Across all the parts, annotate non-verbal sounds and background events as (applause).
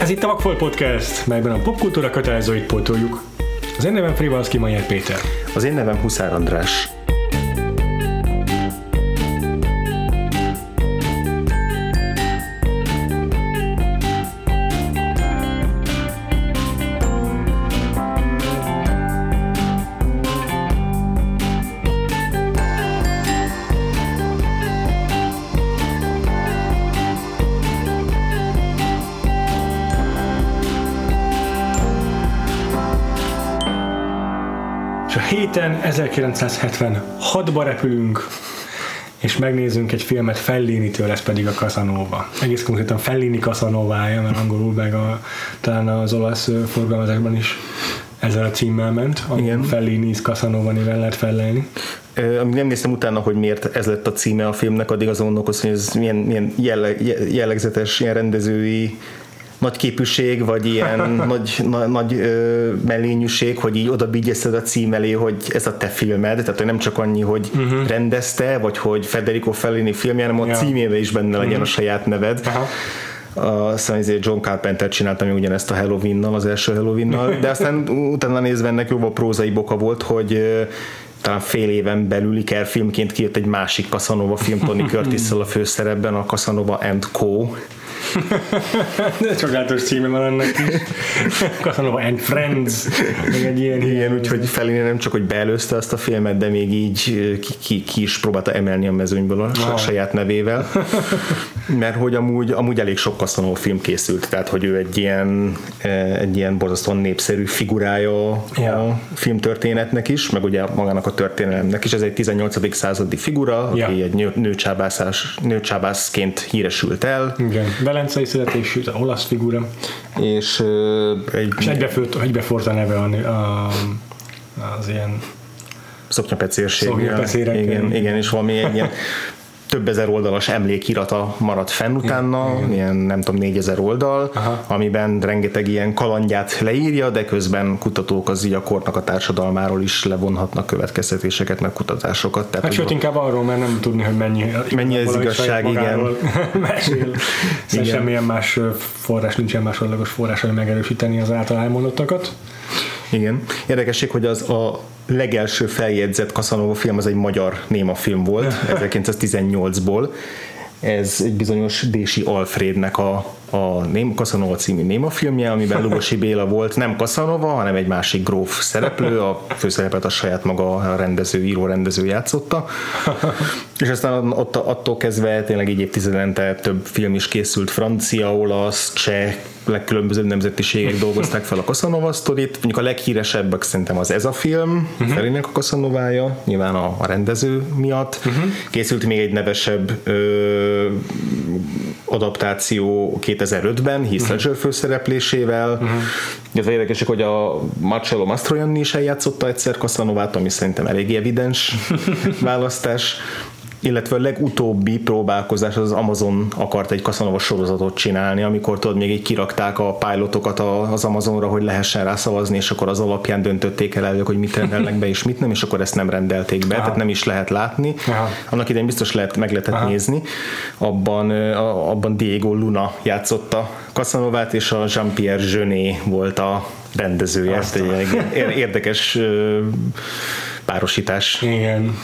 Ez itt a Vakfolt Podcast, melyben a popkultúra kötelezőit pótoljuk. Az én nevem Frivalszki Majer Péter. Az én nevem Huszár András. 1976-ba repülünk, és megnézzünk egy filmet Fellini-től, ez pedig a Casanova. Egész konkrétan Fellini Casanovája, mert angolul meg a, talán az olasz forgalmazásban is ezzel a címmel ment. Igen. Fellini's Casanova néven lehet fellelni. Amíg nem néztem utána, hogy miért ez lett a címe a filmnek, addig azon gondolkoztam, hogy ez milyen, milyen jelleg, jellegzetes, ilyen rendezői nagy képűség, vagy ilyen (laughs) nagy, na, nagy ö, mellényűség, hogy így oda a cím elé, hogy ez a te filmed, tehát hogy nem csak annyi, hogy uh-huh. rendezte, vagy hogy Federico Fellini filmje, hanem a Ja. címébe is benne legyen uh-huh. a saját neved. Aha. Aztán azért John Carpenter csinálta még ugyanezt a Halloween-nal, az első Halloween-nal, de aztán utána nézve ennek jobb a prózai boka volt, hogy talán fél éven belül Iker filmként kijött egy másik Casanova film Tony (laughs) curtis a főszerepben, a Casanova and Co. (laughs) De csodálatos címe van ennek is. (laughs) Casanova and Friends. Még egy ilyen, Igen, úgyhogy Fellini nem csak, hogy beelőzte azt a filmet, de még így ö, ki, ki, ki is próbálta emelni a mezőnyből a Wow. saját nevével. (laughs) Mert hogy amúgy, amúgy elég sok Casanova film készült, tehát hogy ő egy ilyen, eh, egy ilyen borzasztóan népszerű figurája Ja. a filmtörténetnek is, meg ugye magának a történelemnek is. Ez egy 18. századi figura, aki Ja. egy nő, nőcsábászás, nőcsábászként híresült el, Igen, velencei születésű, olasz figura. és egy És egybefort, egybefort a neve a, a, az ilyen. Szoknyapecérekkel. Igen, igen, és valami egy ilyen (laughs) több ezer oldalas emlékirata maradt fenn utána, igen. ilyen nem tudom, négyezer oldal, Aha. amiben rengeteg ilyen kalandját leírja, de közben kutatók az így a kornak a társadalmáról is levonhatnak következtetéseket, meg kutatásokat. Tehát, Hát sőt, inkább arról, mert nem tudni, hogy mennyi, Mennyi valami igazság, magáról (laughs) mesél. (laughs) Szóval Igen. semmilyen más forrás, nincsen másodlagos forrás, hogy megerősíteni az által elmondottakat. Igen. Érdekesség, hogy az a legelső feljegyzett Casanova film az egy magyar néma film volt, (laughs) 1918-ból. Ez egy bizonyos Dési Alfrednek a, a Ném, Casanova című néma filmje, amiben Lugosi (laughs) Béla volt nem Casanova, hanem egy másik gróf szereplő, a főszerepet a saját maga a rendező, író rendező játszotta. (laughs) És aztán ott, attól kezdve tényleg így évtizedente több film is készült, francia, olasz, cseh, legkülönbözőbb nemzetiségek (laughs) dolgozták fel a Casanova sztorit. Mondjuk a leghíresebbek szerintem az ez a film, uh-huh. Ferinek a Casanovája, nyilván a, a rendező miatt. Uh-huh. Készült még egy nevesebb ö, adaptáció 2005-ben, Heath Ledger főszereplésével. Uh-huh. Illetve érdekesek, hogy a Marcello Mastroianni is eljátszotta egyszer Casanovát, ami szerintem elég evidens (laughs) választás illetve a legutóbbi próbálkozás az Amazon akart egy Casanova sorozatot csinálni, amikor tudod, még így kirakták a pilotokat az Amazonra, hogy lehessen rá szavazni, és akkor az alapján döntötték el elő, hogy mit rendelnek be, és mit nem, és akkor ezt nem rendelték be, tehát nem is lehet látni. Aha. Annak idején biztos lehet, meg lehetett Aha. nézni. Abban, a- abban Diego Luna játszotta Casanovát, és a Jean-Pierre Jeunet volt a rendezője. Ez egy ilyen érdekes párosítás. Igen,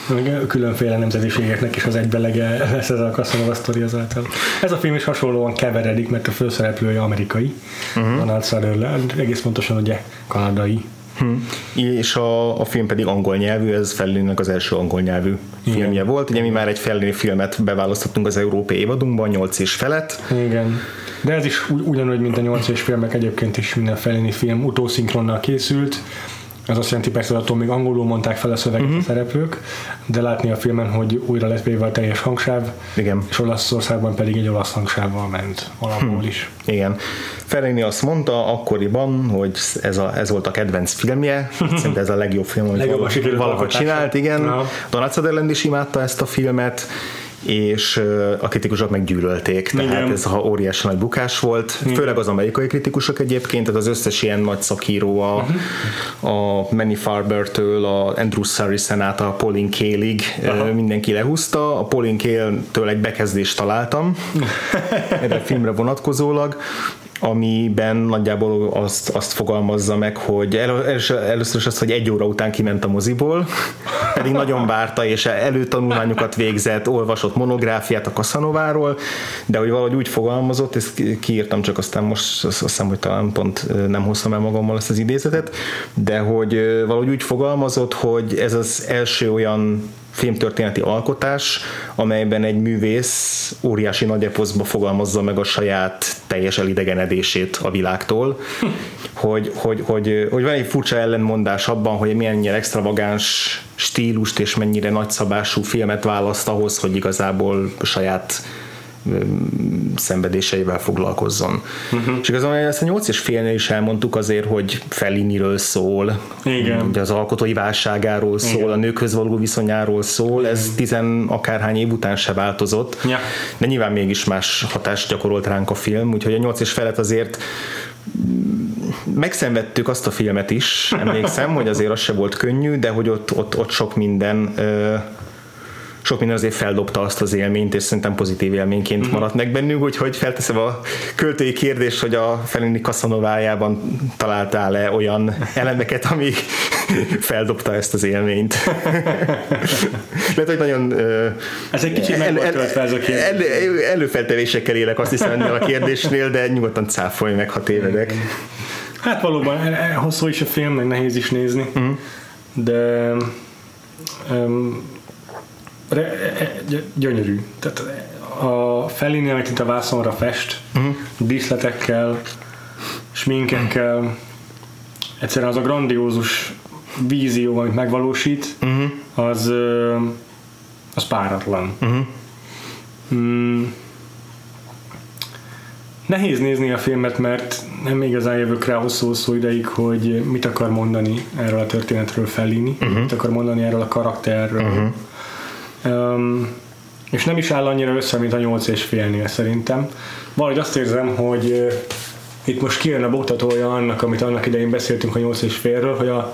különféle nemzetiségeknek is az egybelege lesz ez a Casanova sztori azáltal. Ez a film is hasonlóan keveredik, mert a főszereplője amerikai, uh-huh. Donald Sutherland, egész pontosan ugye kanadai. Hm. És a, a film pedig angol nyelvű, ez Fellininek az első angol nyelvű Igen. filmje volt. Ugye mi már egy Fellini filmet beválasztottunk az európai évadunkban, 8 és felett. Igen. De ez is ugy- ugyanúgy, mint a 8 és filmek egyébként is minden Fellini film utószinkronnal készült. Ez azt jelenti persze, hogy attól még angolul mondták fel a szöveget uh-huh. a szereplők, de látni a filmen, hogy újra lesz véve a teljes hangsáv, Igen. és Olaszországban pedig egy olasz hangsávval ment alapból is. Igen. Fellini azt mondta akkoriban, hogy ez, a, ez volt a kedvenc filmje, (laughs) szerintem ez a legjobb film, amit valaha, csinált, igen. Aha. Donald Sutherland is imádta ezt a filmet, és a kritikusok meggyűlölték, tehát Igen. ez ha óriási nagy bukás volt, főleg az amerikai kritikusok egyébként, tehát az összes ilyen nagy szakíró a, Mhm. a Manny Farber-től, a Andrew Saracen át a Pauline Kaelig, mindenki lehúzta, a Pauline Kael-től egy bekezdést találtam. Erre a filmre vonatkozólag, amiben nagyjából azt, azt fogalmazza meg, hogy el, először is azt, hogy egy óra után kiment a moziból, pedig nagyon várta, és előtanulmányokat végzett, olvasott monográfiát a Kaszanováról, de hogy valahogy úgy fogalmazott, ezt kiírtam, csak aztán most azt hiszem, hogy talán pont nem hoztam el magammal ezt az idézetet, de hogy valahogy úgy fogalmazott, hogy ez az első olyan filmtörténeti alkotás, amelyben egy művész óriási nagy eposzba fogalmazza meg a saját teljes elidegenedését a világtól, (laughs) hogy, hogy, hogy, hogy van egy furcsa ellenmondás abban, hogy milyen extravagáns stílust és mennyire nagyszabású filmet választ ahhoz, hogy igazából saját szenvedéseivel foglalkozzon. Uh-huh. És igazából ezt a nyolc és félnél is elmondtuk azért, hogy Felliniről szól, Igen. Ugye az alkotói válságáról szól, Igen. a nőkhöz való viszonyáról szól, Igen. ez tizen akárhány év után se változott, ja. de nyilván mégis más hatást gyakorolt ránk a film, úgyhogy a nyolc és felet azért megszenvedtük azt a filmet is, (laughs) emlékszem, hogy azért az se volt könnyű, de hogy ott, ott, ott sok minden sok minden azért feldobta azt az élményt, és szerintem pozitív élményként uh-huh. maradt meg bennünk, úgyhogy felteszem a költői kérdést, hogy a Felini Cassanovájában találtál-e olyan (laughs) elemeket, ami feldobta ezt az élményt. Lehet, hogy nagyon ez egy kicsit el, el, ez a kérdés. El, előfeltevésekkel élek azt hiszem ennél a kérdésnél, de nyugodtan cáfolj meg, ha tévedek. Hát valóban e, e, hosszú is a film, meg nehéz is nézni, uh-huh. de um, gyönyörű. Tehát a Fellini, amit itt a vászonra fest, uh-huh. díszletekkel, sminkekkel, egyszerűen az a grandiózus vízió, amit megvalósít, uh-huh. az, az páratlan. Uh-huh. Mm. Nehéz nézni a filmet, mert nem igazán jövök rá hosszú-hosszú ideig, hogy mit akar mondani erről a történetről Fellini, uh-huh. mit akar mondani erről a karakterről. Uh-huh Um, és nem is áll annyira össze, mint a 8 és félnél szerintem. Valahogy azt érzem, hogy itt most kijön a buktatója annak, amit annak idején beszéltünk a 8 és félről, hogy a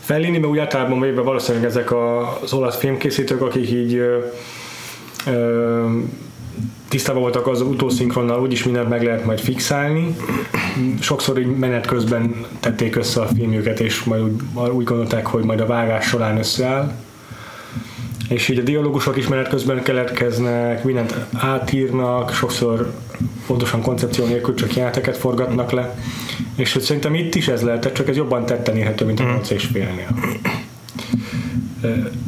Fellini, úgy általában véve valószínűleg ezek az olasz filmkészítők, akik így uh, uh, tisztában voltak az utószinkronnal, úgyis mindent meg lehet majd fixálni. Sokszor így menet közben tették össze a filmjüket, és majd úgy, úgy gondolták, hogy majd a vágás során összeáll és így a dialógusok is menet közben keletkeznek, mindent átírnak, sokszor pontosan koncepció nélkül csak jeleneteket forgatnak le, és hogy szerintem itt is ez lehetett, csak ez jobban tetten érhető, mint a 8 és félnél.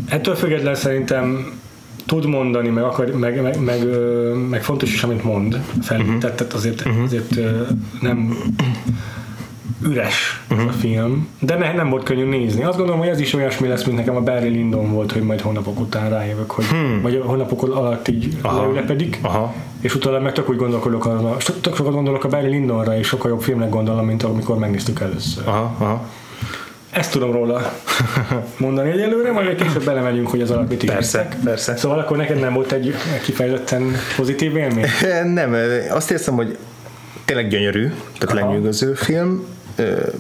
Ettől függetlenül szerintem tud mondani, meg, akar, meg, meg, meg, meg fontos is, amit mond fel, uh-huh. tehát azért, uh-huh. azért nem üres uh-huh. a film, de ne, nem volt könnyű nézni. Azt gondolom, hogy ez is olyasmi lesz, mint nekem a Barry Lyndon volt, hogy majd hónapok után rájövök, hogy hmm. vagy hónapok alatt így leülepedik, Aha. és utána meg tök úgy gondolkodok arra, tök sokat gondolok a Barry Lyndonra, és sokkal jobb filmnek gondolom, mint amikor megnéztük először. Aha, aha. Ezt tudom róla (laughs) mondani egyelőre, majd egy később belemegyünk, hogy az alatt mit Persze, persze. Szóval akkor neked nem volt egy kifejezetten pozitív élmény? (laughs) Nem, azt érzem, hogy tényleg gyönyörű, tehát lenyűgöző film,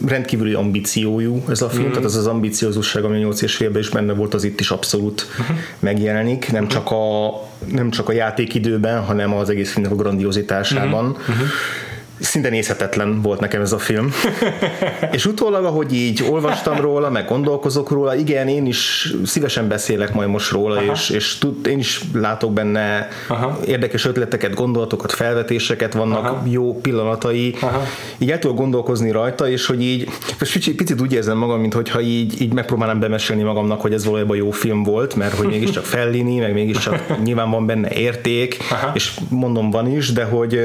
rendkívüli ambíciójú ez a film, mm. tehát az az ambiciózusság, ami a 8 és félben is benne volt, az itt is abszolút uh-huh. megjelenik, nem, uh-huh. csak a, nem csak a játékidőben, hanem az egész filmnek a grandiozitásában. Uh-huh. Uh-huh szinte nézhetetlen volt nekem ez a film. (laughs) és utólag, ahogy így olvastam róla, meg gondolkozok róla, igen, én is szívesen beszélek majd most róla, Aha. és, és tud, én is látok benne Aha. érdekes ötleteket, gondolatokat, felvetéseket, vannak Aha. jó pillanatai. Aha. Így el tudok gondolkozni rajta, és hogy így, picit, picit úgy érzem magam, mintha így, így megpróbálnám bemesélni magamnak, hogy ez valójában jó film volt, mert hogy mégiscsak Fellini, meg mégiscsak (laughs) nyilván van benne érték, Aha. és mondom van is, de hogy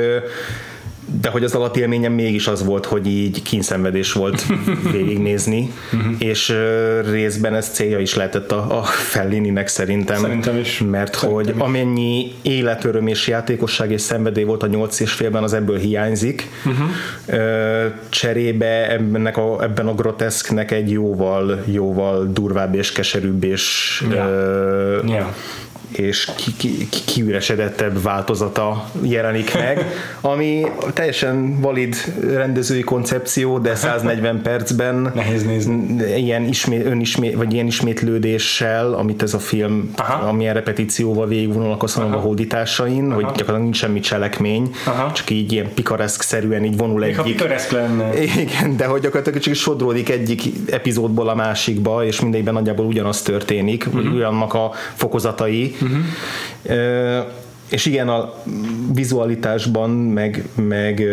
de hogy az alapélményem mégis az volt, hogy így kínszenvedés volt (laughs) végignézni, uh-huh. és részben ez célja is lehetett a, a Fellininek szerintem. Szerintem is. Mert szerintem hogy is. amennyi életöröm és játékosság és szenvedély volt a nyolc és félben, az ebből hiányzik. Uh-huh. Cserébe ebben a, ebben a groteszknek egy jóval, jóval durvább és keserűbb és yeah. Uh, yeah és ki, ki, ki, kiüresedettebb változata jelenik meg, (laughs) ami teljesen valid rendezői koncepció, de 140 (laughs) percben Nehéz nézni. ilyen, ismét, önismét, vagy ilyen ismétlődéssel, amit ez a film, Aha. amilyen repetícióval végigvonul a kaszanova hódításain, hogy gyakorlatilag nincs semmi cselekmény, Aha. csak így ilyen pikareszk-szerűen így vonul Még egyik lenne. (laughs) igen, de hogy gyakorlatilag csak sodródik egyik epizódból a másikba, és mindegyben nagyjából ugyanaz történik, uh-huh. Ugyanannak a fokozatai. Uh-huh. És igen, a vizualitásban, meg, meg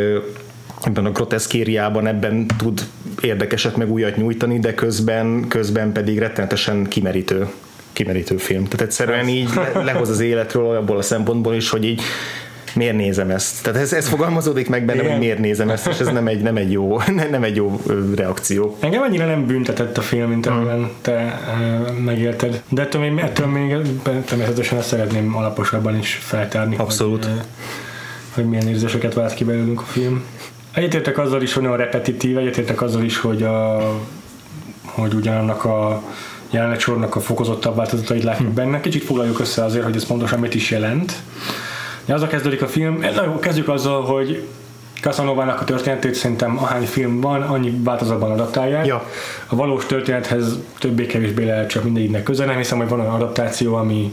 ebben a groteszkériában ebben tud érdekeset meg újat nyújtani, de közben, közben pedig rettenetesen kimerítő kimerítő film. Tehát egyszerűen így le, lehoz az életről abból a szempontból is, hogy így miért nézem ezt? Tehát ez, ez fogalmazódik meg bennem, Igen. hogy miért nézem ezt, és ez nem egy, nem egy, jó, (laughs) nem egy jó reakció. Engem annyira nem büntetett a film, mint amilyen te uh, megélted. De ettől még, ettől még természetesen ezt szeretném alaposabban is feltárni. Abszolút. Hogy, hogy milyen érzéseket vált ki belőlünk a film. Egyetértek azzal is, hogy nagyon repetitív, egyetértek azzal is, hogy, a, hogy ugyanannak a jelenetsornak a fokozottabb változatait látjuk benne. Kicsit foglaljuk össze azért, hogy ez pontosan mit is jelent. De az a kezdődik a film, na jó, kezdjük azzal, hogy Casanovának a történetét szerintem ahány film van, annyi változatban adaptálják. Ja. A valós történethez többé-kevésbé lehet csak mindegyiknek köze. Nem hiszem, hogy van olyan adaptáció, ami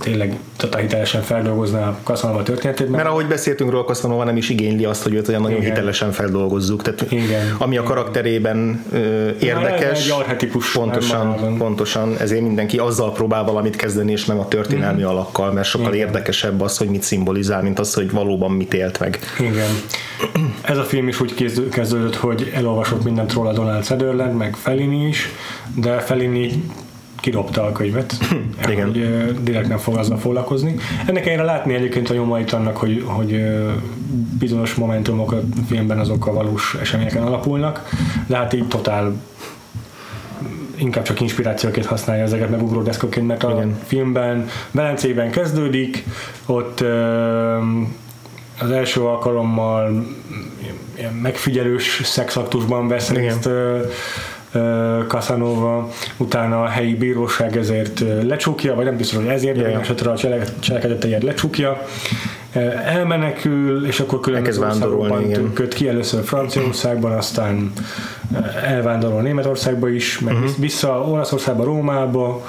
tényleg totál hitelesen feldolgozná a Casanova történetét. Mert ahogy beszéltünk róla, Casanova nem is igényli azt, hogy őt olyan nagyon Igen. hitelesen feldolgozzuk. Tehát Igen. ami a karakterében ö, érdekes, egy archetipus pontosan, pontosan, ezért mindenki azzal próbál valamit kezdeni, és nem a történelmi Mhm. alakkal, mert sokkal Igen. érdekesebb az, hogy mit szimbolizál, mint az, hogy valóban mit élt meg. Igen. Ez a film is úgy kezd- kezdődött, hogy elolvasott mindent róla Donald Sutherland, meg Fellini is, de Fellini kidobta a könyvet. (clears throat) Igen. Hogy, ö, direkt nem fog azzal foglalkozni. Ennek ellenére látni egyébként a nyomait annak, hogy, hogy ö, bizonyos momentumok a filmben azok a valós eseményeken alapulnak, de hát így totál inkább csak inspirációként használja ezeket, meg ugródeszkoként, mert a Igen. filmben Velencében kezdődik, ott ö, az első alkalommal megfigyelős szexaktusban vesz részt Casanova, utána a helyi bíróság ezért lecsukja, vagy nem biztos, hogy ezért, de ja. minden esetre a csele- cselekedeteiért lecsukja, elmenekül, és akkor különböző országokban köt ki, először Franciaországban, aztán elvándorol Németországba is, meg uh-huh. vissza Olaszországba, Rómába,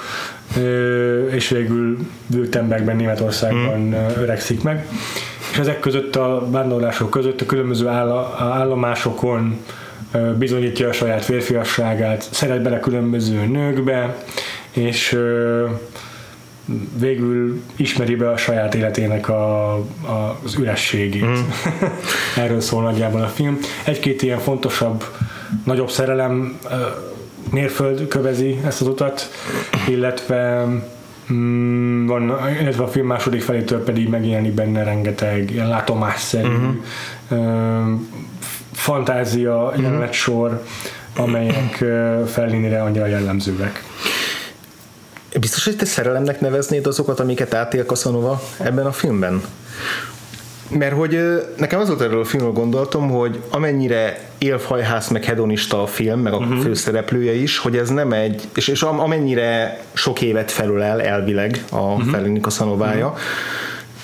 és végül Württembergben, Németországban Mhm. uh öregszik meg. És ezek között a vándorlások között a különböző áll- állomásokon bizonyítja a saját férfiasságát, szeret bele különböző nőkbe, és végül ismeri be a saját életének a, a, az ürességét. Mm. (laughs) Erről szól nagyjából a film. Egy-két ilyen fontosabb, nagyobb szerelem mérföld kövezi ezt az utat, illetve mm, van, illetve a film második felétől pedig megjelenik benne rengeteg ilyen látomásszerű mm. Fantázia jelenetsor, amelyek Fellinire annyira jellemzőek. Biztos, hogy te szerelemnek neveznéd azokat, amiket átél Casanova ebben a filmben? Mert hogy nekem az volt erről a filmről gondolatom, hogy amennyire élfajhász meg hedonista a film, meg a uh-huh. főszereplője is, hogy ez nem egy, és, és am- amennyire sok évet felölel elvileg a uh-huh. Fellini Casanovája, uh-huh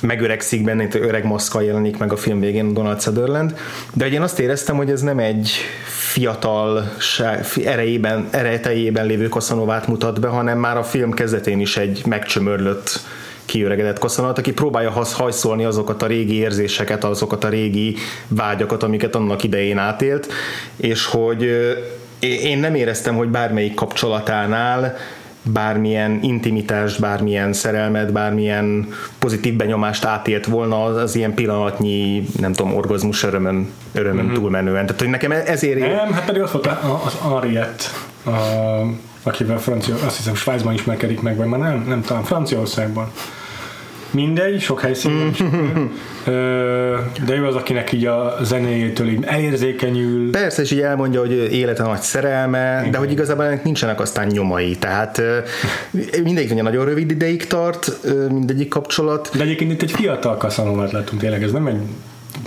megöregszik benne, itt öreg maszkal jelenik meg a film végén Donald Sutherland, de én azt éreztem, hogy ez nem egy fiatal erejében, erejtejében lévő Casanovát mutat be, hanem már a film kezdetén is egy megcsömörlött kiöregedett Casanovat, aki próbálja hajszolni azokat a régi érzéseket, azokat a régi vágyakat, amiket annak idején átélt, és hogy én nem éreztem, hogy bármelyik kapcsolatánál bármilyen intimitást, bármilyen szerelmet, bármilyen pozitív benyomást átélt volna az, az ilyen pillanatnyi, nem tudom, orgazmus örömön, örömön mm-hmm. túlmenően. Tehát, hogy nekem ezért... Nem, hát pedig ott volt az Henriette, akivel Francia, azt hiszem Svájcban ismerkedik meg, vagy már nem, nem talán Franciaországban. Mindegy, sok helyszínen. Ö, De ő az, akinek így a zenéjétől így elérzékenyül. Persze, és így elmondja, hogy élete nagy szerelme, Igen. de hogy igazából ennek nincsenek aztán nyomai. Tehát mindegyik ugye nagyon rövid ideig tart, mindegyik kapcsolat. De egyébként itt egy fiatal kaszanovát láttunk tényleg, ez nem egy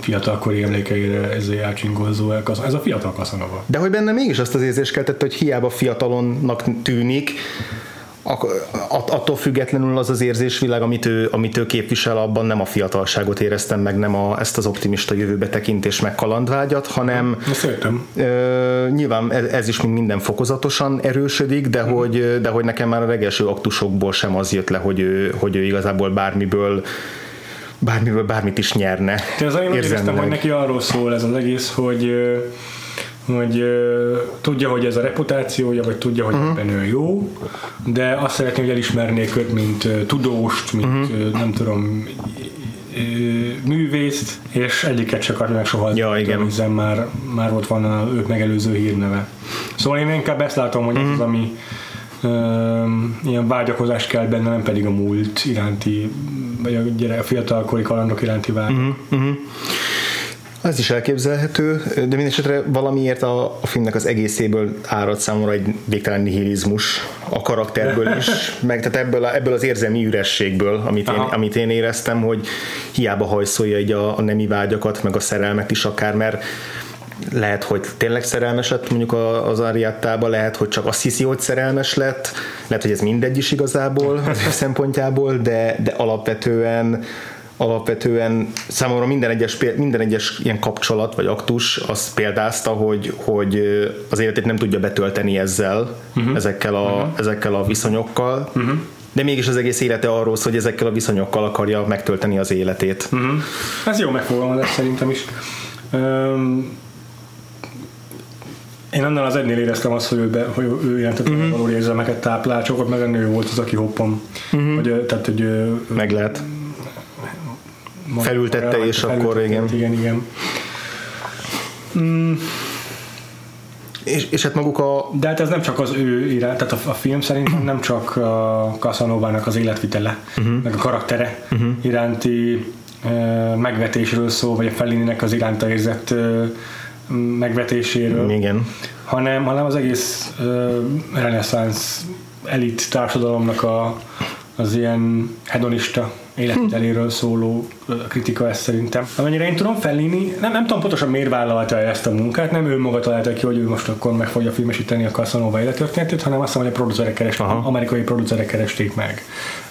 fiatalkori emlékeire ez egy ácsingolzó el Casanova. Ez a fiatal Casanova. De hogy benne mégis azt az érzést keltett, hogy hiába fiatalonnak tűnik, attól függetlenül az az érzésvilág, amit ő, amit ő képvisel, abban nem a fiatalságot éreztem meg, nem a, ezt az optimista jövőbe tekintés meg kalandvágyat, hanem ö, nyilván ez, ez is minden fokozatosan erősödik, de, mm. hogy, de hogy nekem már a legelső aktusokból sem az jött le, hogy ő, hogy ő igazából bármiből bármiből bármit is nyerne. De az én éreztem, hogy neki arról szól ez az egész, hogy hogy uh, tudja, hogy ez a reputációja, vagy tudja, hogy uh-huh. ebben ő jó, de azt szeretné, hogy elismernék őt, mint uh, tudóst, mint uh-huh. uh, nem tudom, művészt, és egyiket se akarja meg soha, ja, igen. hiszen már, már ott van a ők megelőző hírneve. Szóval én inkább ezt látom, hogy uh-huh. ez az, ami uh, ilyen vágyakozás kell benne, nem pedig a múlt iránti, vagy a, gyere, a fiatalkori kalandok iránti vágy. Uh-huh. Uh-huh. Ez is elképzelhető, de mindesetre valamiért a, a filmnek az egészéből árad számomra egy végtelen nihilizmus a karakterből is, (laughs) meg tehát ebből, a, ebből az érzelmi ürességből, amit én, amit én éreztem, hogy hiába hajszolja így a, a nemi vágyakat, meg a szerelmet is akár, mert lehet, hogy tényleg szerelmes lett mondjuk az Ariattába, lehet, hogy csak azt hiszi, hogy szerelmes lett, lehet, hogy ez mindegy is igazából az ő (laughs) szempontjából, de, de alapvetően alapvetően számomra minden egyes, minden egyes ilyen kapcsolat vagy aktus az példázta, hogy, hogy az életét nem tudja betölteni ezzel, uh-huh. ezekkel, a, uh-huh. ezekkel a viszonyokkal, uh-huh. de mégis az egész élete arról szól, hogy ezekkel a viszonyokkal akarja megtölteni az életét. Uh-huh. Ez jó megfogalmazás szerintem is. Um, én annál az ennél éreztem azt, hogy ő, be, hogy ő ilyen uh-huh. való érzelmeket táplál, csak meg ennél volt az, aki hoppam. Uh-huh. Hogy, tehát, hogy, meg lehet felültette, és akkor igen. Igen, igen. Mm. És, és hát maguk a... De hát ez nem csak az ő irány, tehát a, a film szerintem nem csak a Casanovának az életvitele, uh-huh. meg a karaktere uh-huh. iránti uh, megvetésről szól, vagy a Fellininek az iránta érzett uh, megvetéséről. Igen. Hanem, hanem az egész uh, reneszánsz elit társadalomnak a, az ilyen hedonista életviteléről szóló kritika ez szerintem. Amennyire én tudom, Fellini, nem, nem tudom pontosan miért vállalta ezt a munkát, nem ő maga találta ki, hogy ő most akkor meg fogja filmesíteni a Casanova élettörténetét, hanem azt mondom, hogy a producerek keresték, amerikai producerek keresték meg.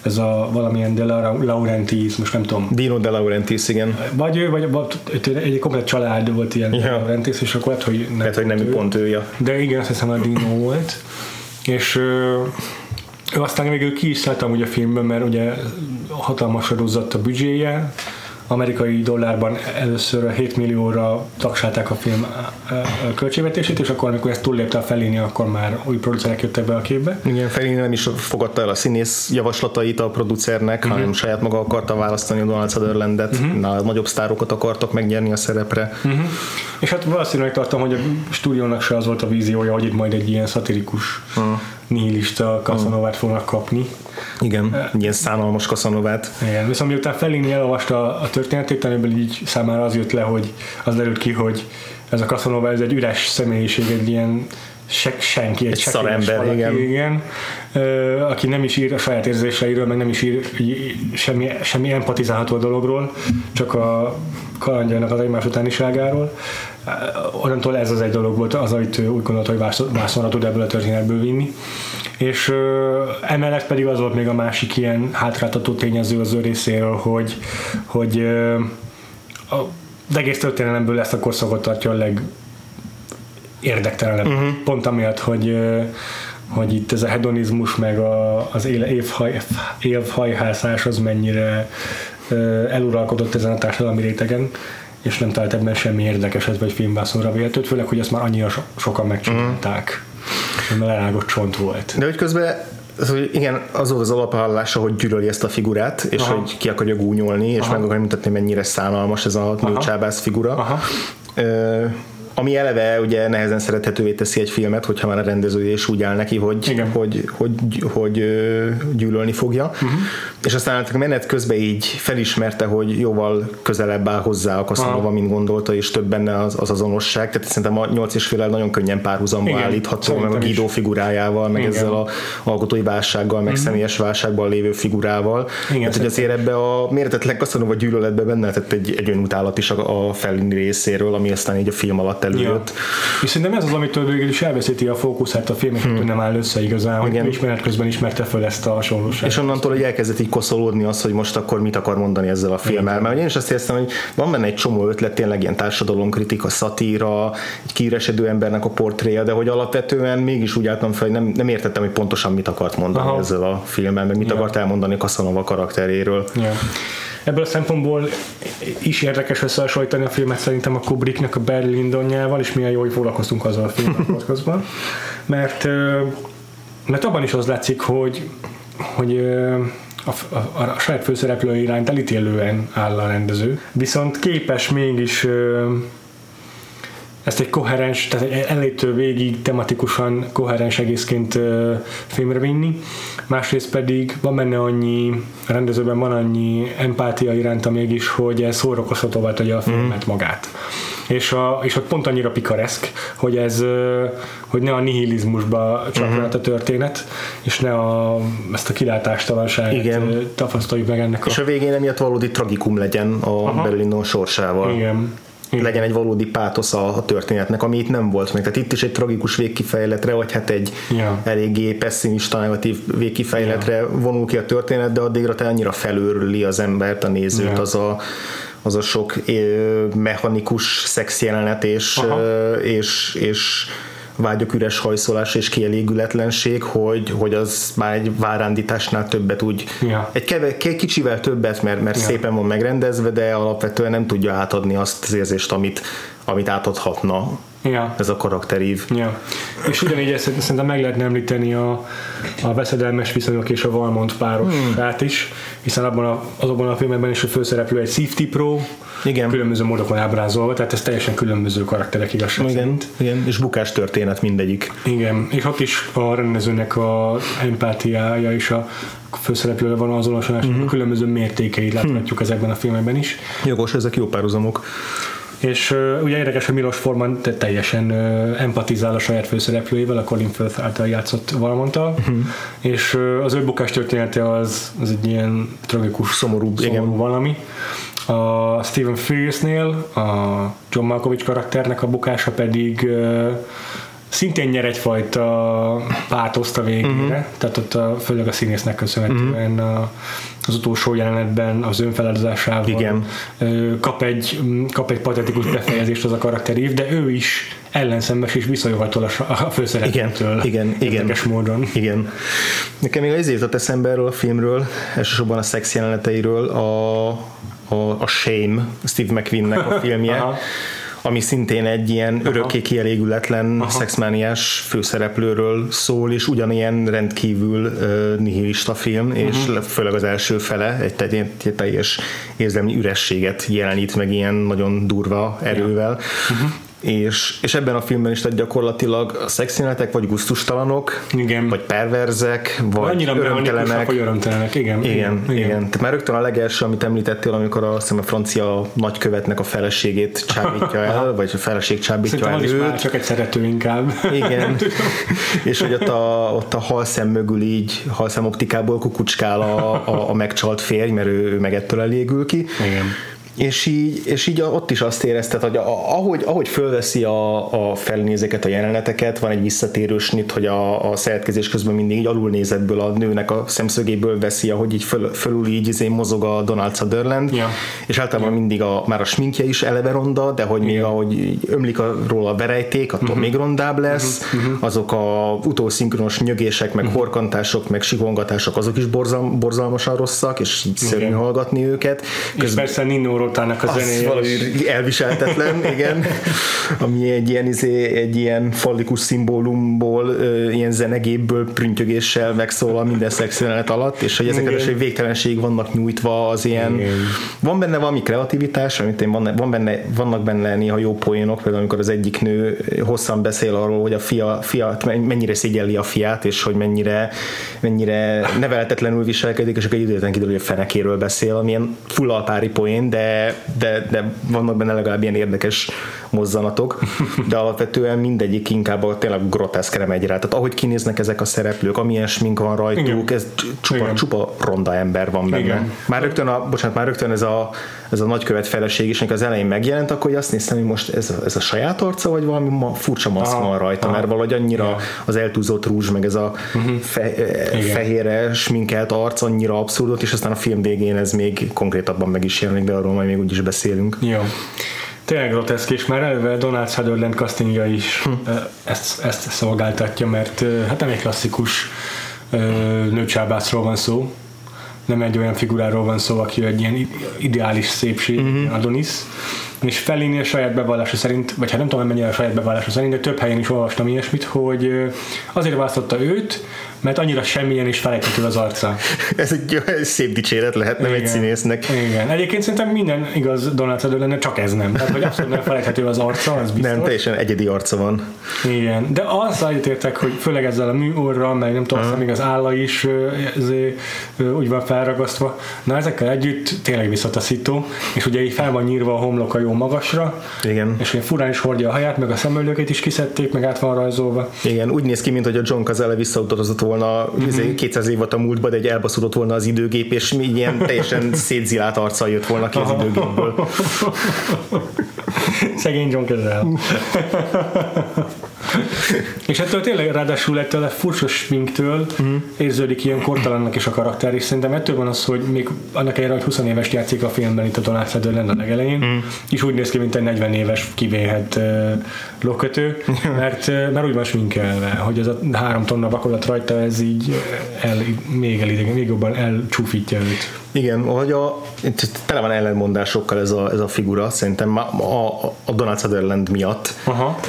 Ez a valamilyen De Laurentiis, most nem tudom. Dino De Laurentiis, igen. Vagy ő, vagy, vagy egy komplet család volt ilyen. De Laurentiis, és akkor lehet, hogy nem, lehet, hogy nem ő. pont ő, ja. De igen, azt hiszem a Dino volt. És ő aztán végül ki is szállt amúgy a filmben, mert ugye hatalmas adózott a büdzséje, amerikai dollárban először 7 millióra taksálták a film költségvetését, és akkor, amikor ezt túllépte a Fellini, akkor már új producerek jöttek be a képbe. Igen, Fellini nem is fogadta el a színész javaslatait a producernek, uh-huh. hanem saját maga akarta választani a Donald Sutherlandet, uh-huh. Na, nagyobb sztárokat akartak megnyerni a szerepre. Uh-huh. És hát valószínűleg tartom, hogy a stúdiónak se az volt a víziója, hogy itt majd egy ilyen szatirikus uh-huh nihilista kaszanovát fognak kapni. Igen, uh, ilyen szánalmas kaszanovát. Igen, viszont miután Fellini elolvasta a történetét, amiből így számára az jött le, hogy az derült ki, hogy ez a kaszanova, ez egy üres személyiség, egy ilyen se, senki, egy, egy szarember, valaki, igen. igen ö, aki nem is ír a saját érzéseiről, meg nem is ír semmi, semmi empatizálható dologról, csak a kalandjának az egymás utániságáról. Onnantól ez az egy dolog volt az, amit úgy gondolta, hogy vászonra tud ebből a történetből vinni. És ö, emellett pedig az volt még a másik ilyen hátráltató tényező az ő részéről, hogy, hogy ö, a, az egész történelemből ezt a korszakot tartja a leg érdektelenebb. Uh-huh. Pont amiatt, hogy hogy itt ez a hedonizmus, meg a, az évhaj, évhajhászás az mennyire eluralkodott ezen a társadalmi rétegen, és nem talált ebben semmi érdekeset vagy filmbászonra véletőt, főleg, hogy ezt már annyira so- sokan megcsinálták. Uh-huh. Lerágott csont volt. De hogy közben az, hogy igen, az volt az alapállása, hogy gyűlöli ezt a figurát, és Aha. hogy ki akarja gúnyolni, és Aha. meg akarja mutatni, mennyire szánalmas ez a nőcsábász figura. Aha. Ö, ami eleve ugye nehezen szerethetővé teszi egy filmet, hogyha már a rendezője is úgy áll neki, hogy, hogy, hogy, hogy, gyűlölni fogja. Uh-huh. És aztán a menet közben így felismerte, hogy jóval közelebb áll hozzá a Casanova, mint gondolta, és több benne az, az azonosság. Tehát szerintem a nyolc és fél nagyon könnyen párhuzamba Igen, állítható, meg a Guido figurájával, meg Igen. ezzel a alkotói válsággal, meg uh-huh. személyes válságban lévő figurával. Igen, hát, hogy azért ebbe a méretetlen Casanova gyűlöletbe benne tett egy, egy önutálat is a, a Fellini részéről, ami aztán így a film alatt előjött. Ja. És szerintem ez az, amitől végül is elveszíti a fókuszát a film, és hmm. nem áll össze igazán, hogy Igen. ismeret közben ismerte fel ezt a hasonlóságot. És onnantól, hogy elkezdett így koszolódni az, hogy most akkor mit akar mondani ezzel a filmmel. Mert én is azt éreztem, hogy van benne egy csomó ötlet, tényleg ilyen társadalomkritika, szatíra, egy kiresedő embernek a portréja, de hogy alapvetően mégis úgy álltam fel, hogy nem, nem értettem, hogy pontosan mit akart mondani Aha. ezzel a filmmel, meg mit ja. akart elmondani Casanova karakteréről. Ja. Ebből a szempontból is érdekes összehasonlítani a filmet szerintem a Kubricknak a Barry Lyndonjával, és milyen jó, hogy foglalkoztunk azzal a filmmel (laughs) mert, mert abban is az látszik, hogy, hogy a, a, a saját főszereplő iránt elítélően áll a rendező, viszont képes mégis ezt egy koherens, tehát egy elétől végig tematikusan koherens egészként filmre vinni, másrészt pedig van benne annyi, a rendezőben van annyi empátia iránta mégis, hogy ez szórakoztatóvá tegye a filmet mm. magát. És, a, és ott pont annyira pikareszk, hogy ez, hogy ne a nihilizmusba csak uh-huh. a történet, és ne a, ezt a kilátástalanságot Igen. tapasztaljuk meg ennek. És a, a végén emiatt valódi tragikum legyen a Berlinon sorsával. Igen legyen egy valódi pátosz a, történetnek, ami itt nem volt meg. Tehát itt is egy tragikus végkifejletre, vagy hát egy ja. eléggé pessimista, negatív végkifejletre ja. vonul ki a történet, de addigra te annyira felőrli az embert, a nézőt, ja. az a az a sok mechanikus szex jelenet és, és, és vágyok üres hajszolás és kielégületlenség, hogy, hogy az már egy várándításnál többet úgy, ja. egy keve, kicsivel többet, mert, mert ja. szépen van megrendezve, de alapvetően nem tudja átadni azt az érzést, amit, amit átadhatna ja. ez a karakterív. Ja. És ugyanígy ezt szerintem meg lehetne említeni a, a veszedelmes viszonyok és a Valmont párosát hmm. is, hiszen abban a, azokban a filmekben is a főszereplő egy Safety Pro, igen. különböző módokon ábrázolva, tehát ez teljesen különböző karakterek igazság igen, szerint. Igen, és bukás történet mindegyik. Igen, és ott is a rendezőnek a empátiája és a főszereplőre van azonosulás, uh-huh. a különböző mértékeit láthatjuk uh-huh. ezekben a filmekben is. Jogos, ezek jó párhuzamok. És uh, ugye érdekes, hogy Milos Forman teljesen uh, empatizál a saját főszereplőjével, a Colin Firth által játszott valamontal, uh-huh. és uh, az ő bukás története az, az egy ilyen tragikus, szomorú, szomorú igen. valami. A Stephen Frears-nél a John Malkovich karakternek a bukása pedig uh, szintén nyer egyfajta pátoszt a végére, uh-huh. tehát ott a, főleg a színésznek köszönhetően uh-huh. a, az utolsó jelenetben az önfeledezásával Igen. kap egy, kap egy patetikus befejezést az a karakterív, de ő is ellenszembes és visszajogatol a főszereplőtől. Igen, igen, igen. módon. Igen. Nekem még az jutott eszembe erről a filmről, elsősorban a szex jeleneteiről, a, a, a Shame, Steve McQueen-nek a (laughs) filmje, ami szintén egy ilyen Aha. örökké kielégületlen Aha. szexmániás főszereplőről szól, és ugyanilyen rendkívül uh, nihilista film, uh-huh. és főleg az első fele egy, egy, egy teljes érzelmi ürességet jelenít meg ilyen nagyon durva erővel. Uh-huh és, és ebben a filmben is tehát gyakorlatilag szexjelenetek vagy guztustalanok, igen. vagy perverzek, vagy Annyira örömtelenek. Vagy örömtelenek, igen. Igen, igen. igen. igen. Tehát már rögtön a legelső, amit említettél, amikor a, a francia nagykövetnek a feleségét csábítja (laughs) el, vagy a feleség csábítja Szerintem el őt. csak egy szerető inkább. Igen. (laughs) és hogy ott a, ott a halszem mögül így, halszem optikából kukucskál a, a, a megcsalt férj, mert ő, ő meg ettől elégül ki. Igen és így, és így ott is azt érezted, hogy ahogy, ahogy fölveszi a, a felnézeket, a jeleneteket, van egy visszatérő snit, hogy a, a szeretkezés közben mindig így alulnézetből a nőnek a szemszögéből veszi, ahogy így föl, fölül így izé mozog a Donald Sutherland, ja. és általában ja. mindig a, már a sminkje is eleve ronda, de hogy még ahogy ömlik a, róla a verejték, attól uh-huh. még rondább lesz, uh-huh. azok a utószinkronos nyögések, meg uh-huh. horkantások, meg sikongatások, azok is borzal, borzalmasan rosszak, és így szörnyű hallgatni őket. Közben, és persze Nino Rotának a zenéje. valahogy elviseltetlen, igen. Ami egy ilyen, izé, egy ilyen fallikus szimbólumból, ilyen zenegépből prüntjögéssel megszólal minden szexjelenet alatt, és hogy ezek az végtelenség vannak nyújtva, az ilyen igen. van benne valami kreativitás, amit én van, van benne, vannak benne néha jó poénok, például amikor az egyik nő hosszan beszél arról, hogy a fia, fia mennyire szégyelli a fiát, és hogy mennyire, mennyire nevelhetetlenül viselkedik, és akkor egy időten kiderül, hogy a fenekéről beszél, amilyen fullalpári poén, de de, de, vannak benne legalább ilyen érdekes mozzanatok, de alapvetően mindegyik inkább a tényleg groteszkre megy rá. Tehát ahogy kinéznek ezek a szereplők, amilyen smink van rajtuk, Igen. ez csupa, Igen. csupa ronda ember van benne. Igen. Már rögtön, a, bocsánat, már rögtön ez a ez a nagykövet feleség is, az elején megjelent, akkor azt néztem, hogy most ez, ez a saját arca, vagy valami ma, furcsa maszk van rajta, aha. mert valahogy annyira yeah. az eltúzott rúzs, meg ez a uh-huh. fe, fehérre sminkelt arc annyira abszurdot, és aztán a film végén ez még konkrétabban meg is jelenik, de arról majd még úgyis beszélünk. Jó. Tényleg groteszk, és már eleve Donald Sutherland castingja is hm. ezt, ezt szolgáltatja, mert hát nem egy klasszikus nőcsábászról van szó, nem egy olyan figuráról van szó, aki egy ilyen ideális szépség, uh-huh. Adonis, és Fellini a saját bevallása szerint, vagy hát nem tudom, mennyire a saját bevallása szerint, de több helyen is olvastam ilyesmit, hogy azért választotta őt, mert annyira semmilyen is felejthető az arca. Ez egy, egy szép dicséret lehet, nem Igen. egy színésznek. Igen. Egyébként szerintem minden igaz Donald Sutherland lenne, csak ez nem. Tehát, hogy abszolút nem felejthető az arca, az biztos. Nem, teljesen egyedi arca van. Igen. De azt értek, hogy főleg ezzel a műorral, meg nem tudom, uh-huh. még az álla is ezért, úgy van felragasztva. Na ezekkel együtt tényleg visszataszító, és ugye így fel van nyírva a homloka jó magasra. Igen. És ugye furán is hordja a haját, meg a szemöldökét is kiszedték, meg át van rajzolva. Igen, úgy néz ki, mint hogy a John Cazale visszautazott volna uh-huh. 200 év a múltba, de egy elbaszódott volna az időgép, és ilyen teljesen (laughs) szétzilált arccal jött volna ki az időgépből. (laughs) Szegény John Cazale. (laughs) (laughs) és ettől tényleg ráadásul ettől a furcsa sminktől uh-huh. érződik ilyen kortalannak is a karakter, és szerintem ettől van az, hogy még annak ellenére, hogy 20 éves játszik a filmben itt a Donald Sutherland a legelején, uh-huh. és úgy néz ki, mint egy 40 éves kivéhet uh, lokkötő, (laughs) mert, uh, mert úgy van sminkelve, hogy ez a három tonna vakolat rajta, ez így el, még, elidegen, még jobban elcsúfítja őt. Igen, hogy a, tele van ellenmondásokkal ez a, ez a figura, szerintem a, a, a Donald Sutherland miatt. Aha.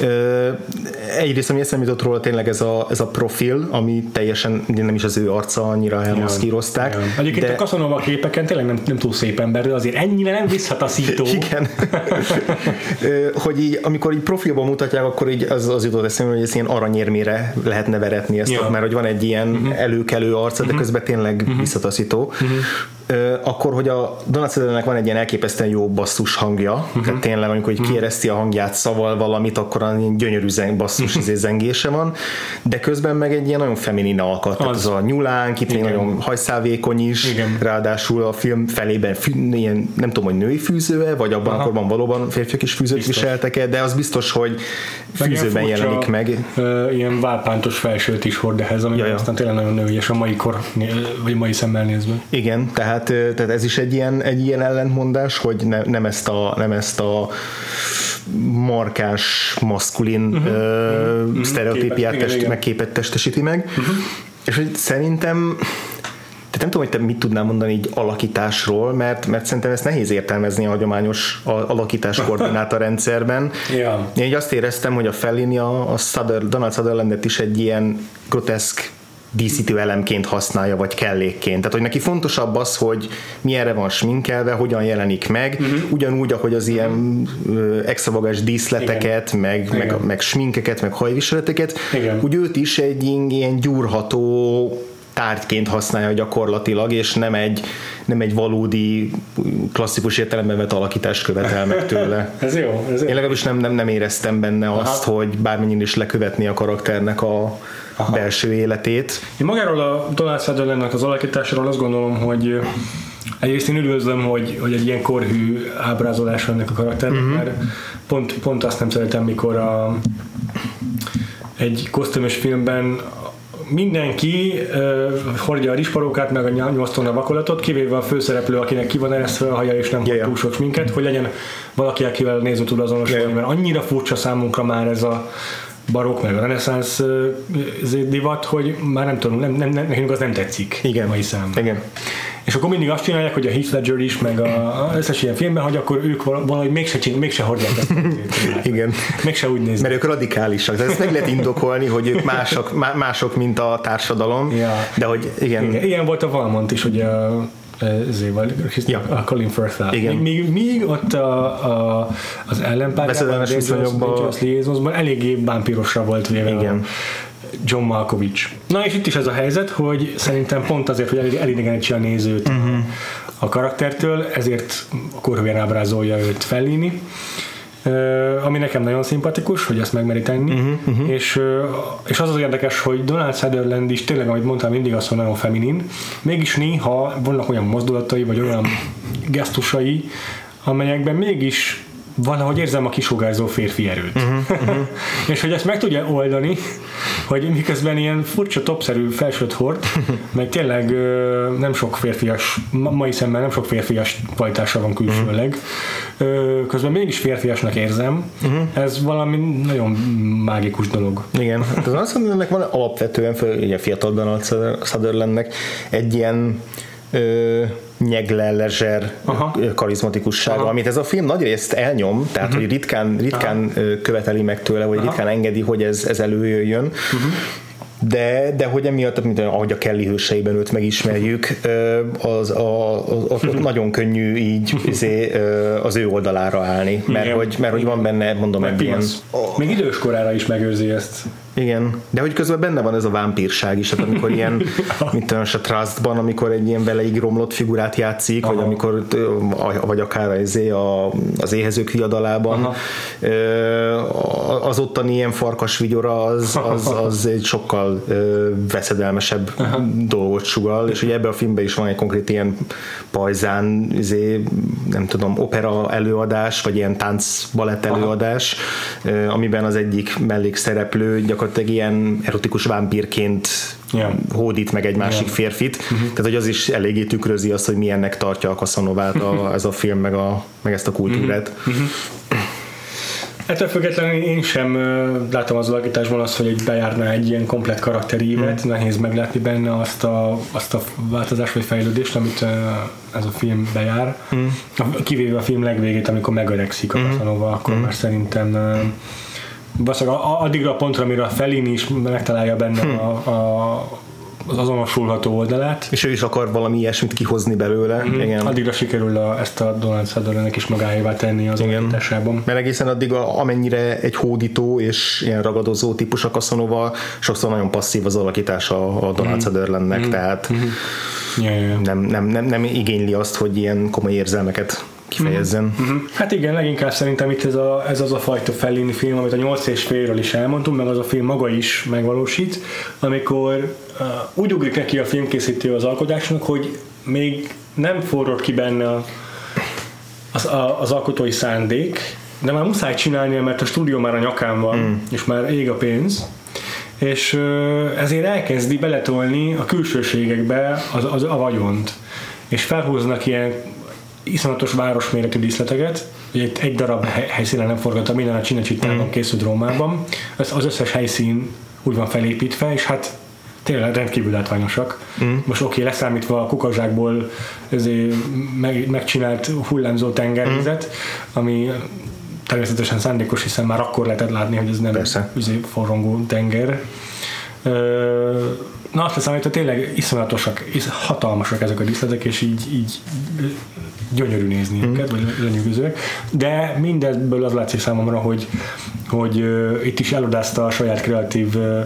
Egyrészt, ami eszembe jutott róla tényleg ez a, ez a profil, ami teljesen nem is az ő arca, annyira elmaszkírozták. Egyébként de... a Casanova képeken tényleg nem, nem túl szép ember, de azért ennyire nem visszataszító. (laughs) Igen. hogy így, amikor így profilban mutatják, akkor így az, az jutott eszembe, hogy ez ilyen aranyérmére lehetne veretni ezt, ja. mert hogy van egy ilyen uh-huh. előkelő arca, de uh-huh. közben tényleg uh-huh. visszataszító. Uh-huh akkor, hogy a Donald Sutherlandnek van egy ilyen elképesztően jó basszus hangja, uh-huh. tehát tényleg, amikor hogy kiereszti a hangját szaval valamit, akkor ilyen gyönyörű zeng, basszus uh-huh. zengése van, de közben meg egy ilyen nagyon feminin alkat, az. tehát az a nyulánk, itt nagyon hajszálvékony is, Igen. ráadásul a film felében fű, ilyen, nem tudom, hogy női fűző vagy abban Aha. akkor valóban férfiak is fűzőt biztos. viseltek de az biztos, hogy fűzőben furcsa, jelenik meg. Uh, ilyen válpántos felsőt is hord ehhez, ami ja, aztán tényleg nagyon női, és a mai kor, vagy mai szemmel nézve. Igen, tehát tehát, tehát ez is egy ilyen, egy ilyen ellentmondás, hogy ne, nem, ezt a, nem ezt a markáns, maszkulin uh-huh. uh, sztereotípiát Képet, test, meg képet testesíti meg. Uh-huh. És hogy szerintem tehát nem tudom, hogy te mit tudnál mondani így alakításról, mert, mert szerintem ezt nehéz értelmezni a hagyományos alakítás koordináta rendszerben. (laughs) ja. Én így azt éreztem, hogy a Fellini a, a Suther, Donald Sutherlandet is egy ilyen groteszk díszítő elemként használja, vagy kellékként. Tehát, hogy neki fontosabb az, hogy milyenre van sminkelve, hogyan jelenik meg, uh-huh. ugyanúgy, ahogy az ilyen uh, extravagáns díszleteket, Igen. meg, Igen. meg, meg sminkeket, meg hajviseleteket, Igen. úgy őt is egy ilyen gyúrható tárgyként használja gyakorlatilag, és nem egy, nem egy valódi klasszikus értelemben vett alakítást követel meg tőle. (laughs) ez jó. Ez Én legalábbis nem, nem, nem éreztem benne Aha. azt, hogy bármennyire is lekövetni a karakternek a, Aha. belső életét. Én magáról a Donald Sutherlandnek az alakításról azt gondolom, hogy egyrészt én üdvözlöm, hogy, hogy egy ilyen korhű ábrázolás ennek a karakternek, uh-huh. mert pont, pont azt nem szeretem, mikor a, egy kosztümös filmben mindenki uh, hordja a risparókát, meg a nyomasztóna vakolatot, kivéve a főszereplő, akinek ki van eresztve a haja, és nem yeah, túl sok minket, hogy legyen valaki, akivel néző tud azonosulni, yeah. mert annyira furcsa számunkra már ez a barokk, meg a reneszánsz divat, hogy már nem tudom, nem, nem, nekünk az nem tetszik Igen. mai szám. Igen. És akkor mindig azt csinálják, hogy a Heath Ledger is, meg a, összes ilyen filmben, hogy akkor ők valahogy mégse, csinál, mégse hordják ezt. (laughs) Igen. Mégse úgy néznek. Mert ők radikálisak. Ezt meg lehet indokolni, hogy ők mások, mások mint a társadalom. Ja. De hogy igen. igen. Ilyen volt a Valmont is, hogy a zéval, ja. a Colin firth Igen. Míg, míg, ott a, a, az ellenpárjában, a eléggé bámpírosra volt véve Igen. John Malkovich. Na és itt is ez a helyzet, hogy szerintem pont azért, hogy elidegenítse a nézőt uh-huh. a karaktertől, ezért korhúján ábrázolja őt Fellini ami nekem nagyon szimpatikus, hogy ezt megmeri tenni, uh-huh, uh-huh. És, és az az érdekes, hogy Donald Sutherland is tényleg, ahogy mondtam, mindig azt mondja, nagyon feminin, mégis néha vannak olyan mozdulatai, vagy olyan gesztusai, amelyekben mégis valahogy érzem a kisugárzó férfi erőt. Uh-huh, (laughs) uh-huh. és hogy ezt meg tudja oldani, hogy miközben ilyen furcsa topszerű felsőt hord, (laughs) meg tényleg nem sok férfias, mai szemben nem sok férfias pajtása van külsőleg, ö, közben mégis férfiasnak érzem, uh-huh. ez valami nagyon mágikus dolog. Igen, hát az azt mondom, ennek van alapvetően, ugye fiatal Donald Sutherlandnek egy ilyen ö, nyegle, lezser, karizmatikussága, Aha. amit ez a film nagyrészt elnyom, tehát uh-huh. hogy ritkán, ritkán Aha. követeli meg tőle, vagy Aha. ritkán engedi, hogy ez, ez előjöjjön. Uh-huh de, de hogy emiatt, mint ahogy a Kelly hőseiben őt megismerjük, az, a, az, az (laughs) nagyon könnyű így izé, az ő oldalára állni, mert, Igen. hogy, mert hogy van benne, mondom, egy ilyen... Még idős korára is megőrzi ezt. Igen, de hogy közben benne van ez a vámpírság is, tehát amikor ilyen, (laughs) mint olyan a Trustban, amikor egy ilyen veleig romlott figurát játszik, Aha. vagy amikor, vagy akár az, az éhezők viadalában, Aha. az ottani ilyen farkas vigyora az, az, (laughs) az egy sokkal veszedelmesebb Aha. dolgot sugal, és ugye ebben a filmben is van egy konkrét ilyen pajzán, izé, nem tudom, opera előadás, vagy ilyen tánc balett előadás, Aha. amiben az egyik mellékszereplő gyakorlatilag gyakorlatilag ilyen erotikus vámpírként yeah. hódít meg egy másik yeah. férfit, uh-huh. tehát hogy az is eléggé tükrözi azt, hogy milyennek tartja a Casanovát a, ez a film, meg, a, meg ezt a kultúrát. Uh-huh. Ettől függetlenül én sem látom az alakításban azt, hogy egy bejárna egy ilyen komplet karakterívet, mm. nehéz meglátni benne azt a, azt a változást vagy fejlődést, amit ez a film bejár. Mm. Kivéve a film legvégét, amikor megöregszik a mm. akkor mm. már szerintem Baszak, addigra a pontra, amire a Fellini is megtalálja benne hm. a, a az azonosulható oldalát. És ő is akar valami ilyesmit kihozni belőle. Mm-hmm. Igen. Addigra sikerül a, ezt a Donald Sutherlandnek is magáévá tenni az alakításában. Mert egészen addig, a, amennyire egy hódító és ilyen ragadozó típus a Casanova, sokszor nagyon passzív az alakítása a Donald mm-hmm. Sutherlandnek, mm-hmm. tehát mm-hmm. Yeah, yeah. Nem, nem, nem, nem igényli azt, hogy ilyen komoly érzelmeket kifejezzen. Uh-huh. Hát igen, leginkább szerintem itt ez, a, ez az a fajta Fellini film, amit a 8 és félről is elmondtunk, meg az a film maga is megvalósít, amikor uh, úgy ugrik neki a filmkészítő az alkotásnak, hogy még nem forrott ki benne a, az, a, az alkotói szándék, de már muszáj csinálnia, mert a stúdió már a nyakán van, mm. és már ég a pénz, és uh, ezért elkezdi beletolni a külsőségekbe az, az, a vagyont és felhúznak ilyen iszonyatos városméretű díszleteket, egy, egy darab helyszínen nem forgatta, minden a Csinecsitában mm. készült Rómában, az, az összes helyszín úgy van felépítve, és hát tényleg rendkívül látványosak. Mm. Most oké, okay, leszámítva a kukazsákból meg, megcsinált hullámzó tengerézet, mm. ami természetesen szándékos, hiszen már akkor lehetett látni, hogy ez nem Persze. forrongó tenger. Na azt hiszem, hogy tényleg iszonyatosak, hatalmasak ezek a díszletek, és így, így gyönyörű nézni mm. őket, vagy lenyűgözőek, de mindebből az látszik számomra, hogy, hogy uh, itt is elodázta a saját kreatív uh,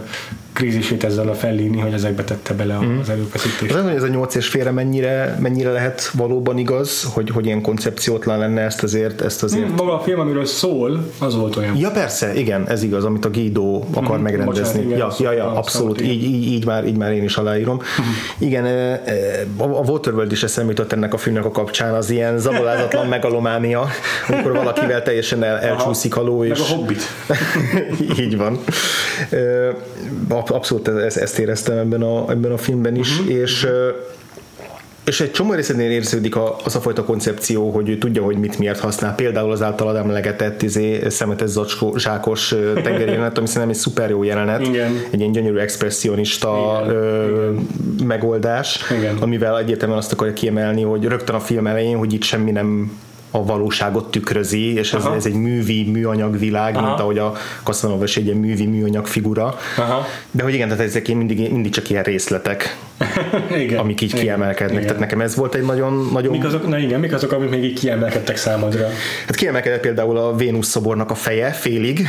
krízisét ezzel a Fellini, hogy ezekbe tette bele mm. az erőfeszítést. Az, hogy ez a nyolc és félre mennyire, mennyire lehet valóban igaz, hogy, hogy ilyen koncepciótlan lenne ezt azért, ezt azért. Mm, maga a film, amiről szól, az volt olyan. Ja persze, igen, ez igaz, amit a Guido akar mm, megrendezni. Bocsánat, igen, ja, ja, ja, abszolút, így, így, így, már, így már én is aláírom. Mm. Igen, a, a Waterworld is eszembe jutott ennek a filmnek a kapcsán, az ilyen zabolázatlan (laughs) megalománia, amikor valakivel teljesen el, elcsúszik a ló. És... Meg a hobbit. (laughs) így van abszolút ezt, ezt éreztem ebben a, ebben a filmben is, uh-huh. és és egy csomó részénél érződik az a fajta koncepció, hogy ő tudja, hogy mit miért használ. Például az általad emlegetett izé, szemetes zacskó, zsákos tengerjelenet, (laughs) ami szerintem egy szuper jó jelenet. Igen. Egy ilyen gyönyörű expressionista Igen. Ö, Igen. megoldás, Igen. amivel egyértelműen azt akarja kiemelni, hogy rögtön a film elején, hogy itt semmi nem a valóságot tükrözi, és ez, ez egy művi, műanyag világ, Aha. mint ahogy a Casanova egy ilyen művi, műanyag figura. Aha. De hogy igen, tehát ezek mindig, mindig csak ilyen részletek, (laughs) igen. amik így igen. kiemelkednek. Igen. Tehát nekem ez volt egy nagyon... nagyon... Mik azok, na igen, mik azok, amik még így kiemelkedtek számodra? Hát kiemelkedett például a Vénusz szobornak a feje, félig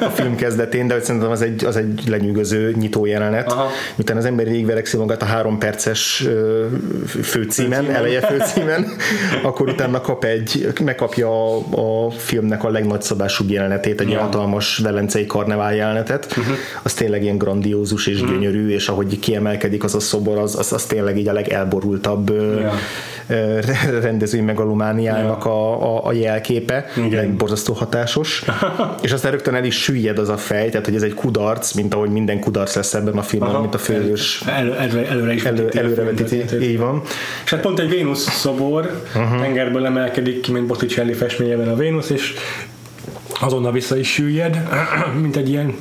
a film kezdetén, de szerintem az egy, az egy lenyűgöző nyitó jelenet. Aha. Miután az ember végigverekszi magát a három perces főcímen, főcímen. eleje főcímen, akkor utána kap egy megkapja a, a filmnek a legnagyszabbásúbb jelenetét, egy yeah. hatalmas velencei karnevál jelenetet, uh-huh. az tényleg ilyen grandiózus és uh-huh. gyönyörű, és ahogy kiemelkedik az a szobor, szempontból az, az, az tényleg így a legelborultabb ja. rendezői megalomániának ja. a, a, a jelképe, Igen. borzasztó hatásos, (laughs) és aztán rögtön el is süllyed az a fej, tehát hogy ez egy kudarc, mint ahogy minden kudarc lesz ebben a filmben, Aha. mint a főhős elő, elő, előre is elő, előre vetíti, így van. És hát pont egy Vénusz szobor uh-huh. tengerből emelkedik ki, mint Botticelli festményeben a Vénusz, és azonnal vissza is süllyed, (clears throat) mint egy ilyen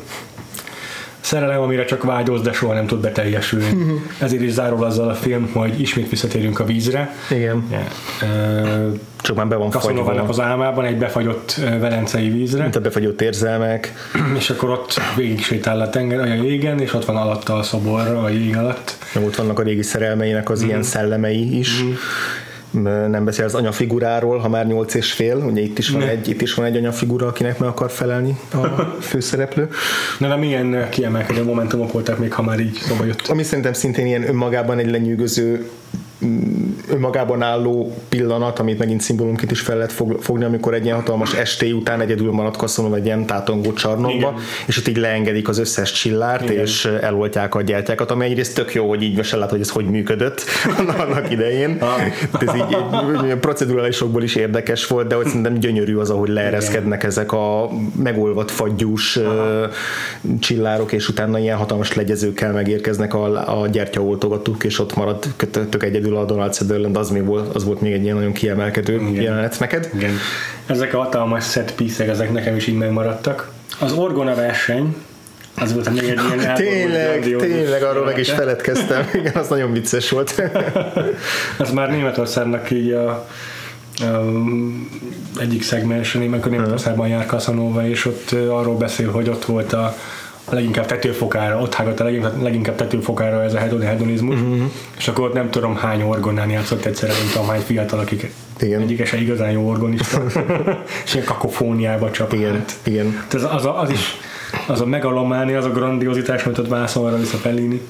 szerelem, amire csak vágyolsz, de soha nem tud beteljesülni. Uh-huh. Ezért is zárul azzal a film, hogy ismét visszatérünk a vízre. Igen. Yeah. Csak már be van fagyva. az álmában egy befagyott velencei vízre. Mint a befagyott érzelmek. (clears throat) És akkor ott végig sétál a tenger, a jégen, és ott van alatta a szobor a jég alatt. Ott vannak a régi szerelmeinek az uh-huh. ilyen szellemei is. Uh-huh nem beszél az anyafiguráról, ha már nyolc és fél, ugye itt is van, egy, itt is van egy anyafigura, akinek meg akar felelni a (laughs) főszereplő. Na, de milyen kiemelkedő momentumok voltak még, ha már így szóba jött? Ami szerintem szintén ilyen önmagában egy lenyűgöző önmagában álló pillanat, amit megint szimbólumként is fel lehet fogni, amikor egy ilyen hatalmas esté után egyedül marad kaszonul egy ilyen tátongó csarnokba, Igen. és ott így leengedik az összes csillárt, Igen. és eloltják a gyertyákat, ami egyrészt tök jó, hogy így most lát, hogy ez hogy működött (laughs) annak idején. Ah. ez így procedurálisokból is érdekes volt, de hogy szerintem gyönyörű az, ahogy leereszkednek ezek a megolvat fagyús Aha. csillárok, és utána ilyen hatalmas legyezőkkel megérkeznek a, a gyertyaoltogatók, és ott marad tök egyedül egyedül a Donald Sutherland, az, még volt, az volt még egy ilyen nagyon kiemelkedő Igen. jelenet neked. Igen. Ezek a hatalmas set piece ezek nekem is így megmaradtak. Az Orgona verseny, az volt még egy ilyen (laughs) Tényleg, tényleg, arról meg is feledkeztem. (laughs) Igen, az nagyon vicces volt. (laughs) az már Németországnak így a, a egyik szegmens, amikor Németországban jár Casanova, és ott arról beszél, hogy ott volt a a leginkább tetőfokára, ott hágott a leginkább, leginkább tetőfokára ez a hedonizmus, uh-huh. és akkor ott nem tudom hány orgonán játszott egyszerre, nem tudom hány fiatal, akik igen. egyik se igazán jó orgonista, (laughs) és ilyen kakofóniába csap. Igen. Igen. Az, az, az, is az a megalománi, az a grandiozitás, amit ott vászolra vissza Fellini,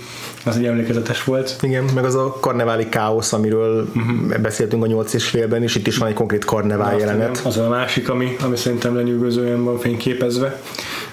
az egy emlékezetes volt. Igen, meg az a karneváli káosz, amiről uh-huh. beszéltünk a nyolc és félben, és itt is van egy konkrét karnevál jelenet. Az a másik, ami, ami szerintem lenyűgözően van fényképezve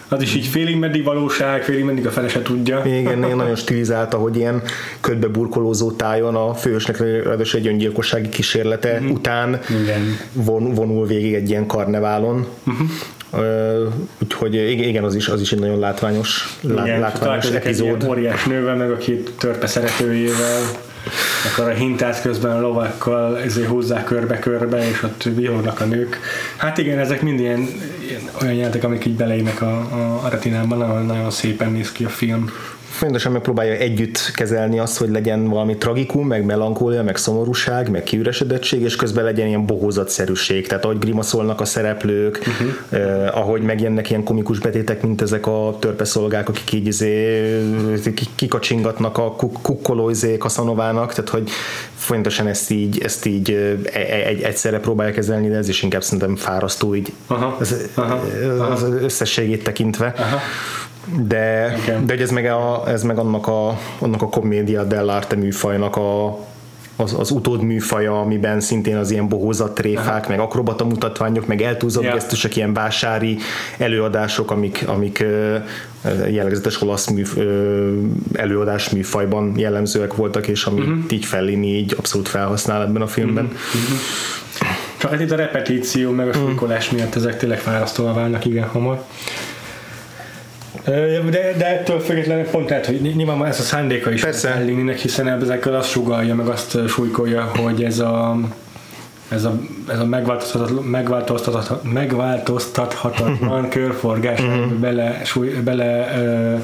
az is így félig meddig valóság, félig meddig a fele se tudja. Igen, én (laughs) nagyon stilizálta, hogy ilyen ködbe burkolózó tájon a fősnek ráadásul egy öngyilkossági kísérlete uh-huh. után Igen. Von, vonul végig egy ilyen karneválon. Uh-huh. Uh, úgyhogy igen, az is, az is egy nagyon látványos, igen, látványos epizód. Egy óriás nővel, meg a két törpe szeretőjével akkor a hintát közben a lovakkal ezért húzzák körbe-körbe, és ott vihognak a nők. Hát igen, ezek mind ilyen olyan játék, amik így beleének a, a, a retinában, nagyon, nagyon szépen néz ki a film folyamatosan megpróbálja együtt kezelni azt, hogy legyen valami tragikum, meg melankólia, meg szomorúság, meg kiüresedettség, és közben legyen ilyen bohózatszerűség. Tehát ahogy grimaszolnak a szereplők, uh-huh. eh, ahogy megjelennek ilyen komikus betétek, mint ezek a törpeszolgák, akik így izé, kikacsingatnak a kukkolóizé kaszanovának, tehát hogy folyamatosan ezt így, ezt így egy, egy, egyszerre próbálja kezelni, de ez is inkább szerintem fárasztó így aha, az, aha, az aha. összességét tekintve. Aha de, de hogy ez meg, a, ez meg annak, a, annak a komédia dell'arte műfajnak a, az, az utód műfaja, amiben szintén az ilyen bohózat tréfák, Aha. meg akrobata mutatványok, meg eltúlzott yeah. gesztusok, ilyen vásári előadások, amik, amik jellegzetes olasz mű, előadás műfajban jellemzőek voltak, és amit uh-huh. így Fellini így abszolút felhasznál ebben a filmben. Uh-huh. Csak hát itt a repetíció, meg a súlykolás miatt ezek tényleg fárasztóan válnak igen hamar. De, de ettől függetlenül pont lehet, hogy nyilván ez a szándéka is Fellininek, hiszen ezekkel azt sugalja, meg azt súlykolja, hogy ez a ez a, ez a megváltoztathatatlan, megváltoztathatatlan, (laughs) megváltoztathatatlan körforgás uh-huh. bele, súly, bele ö,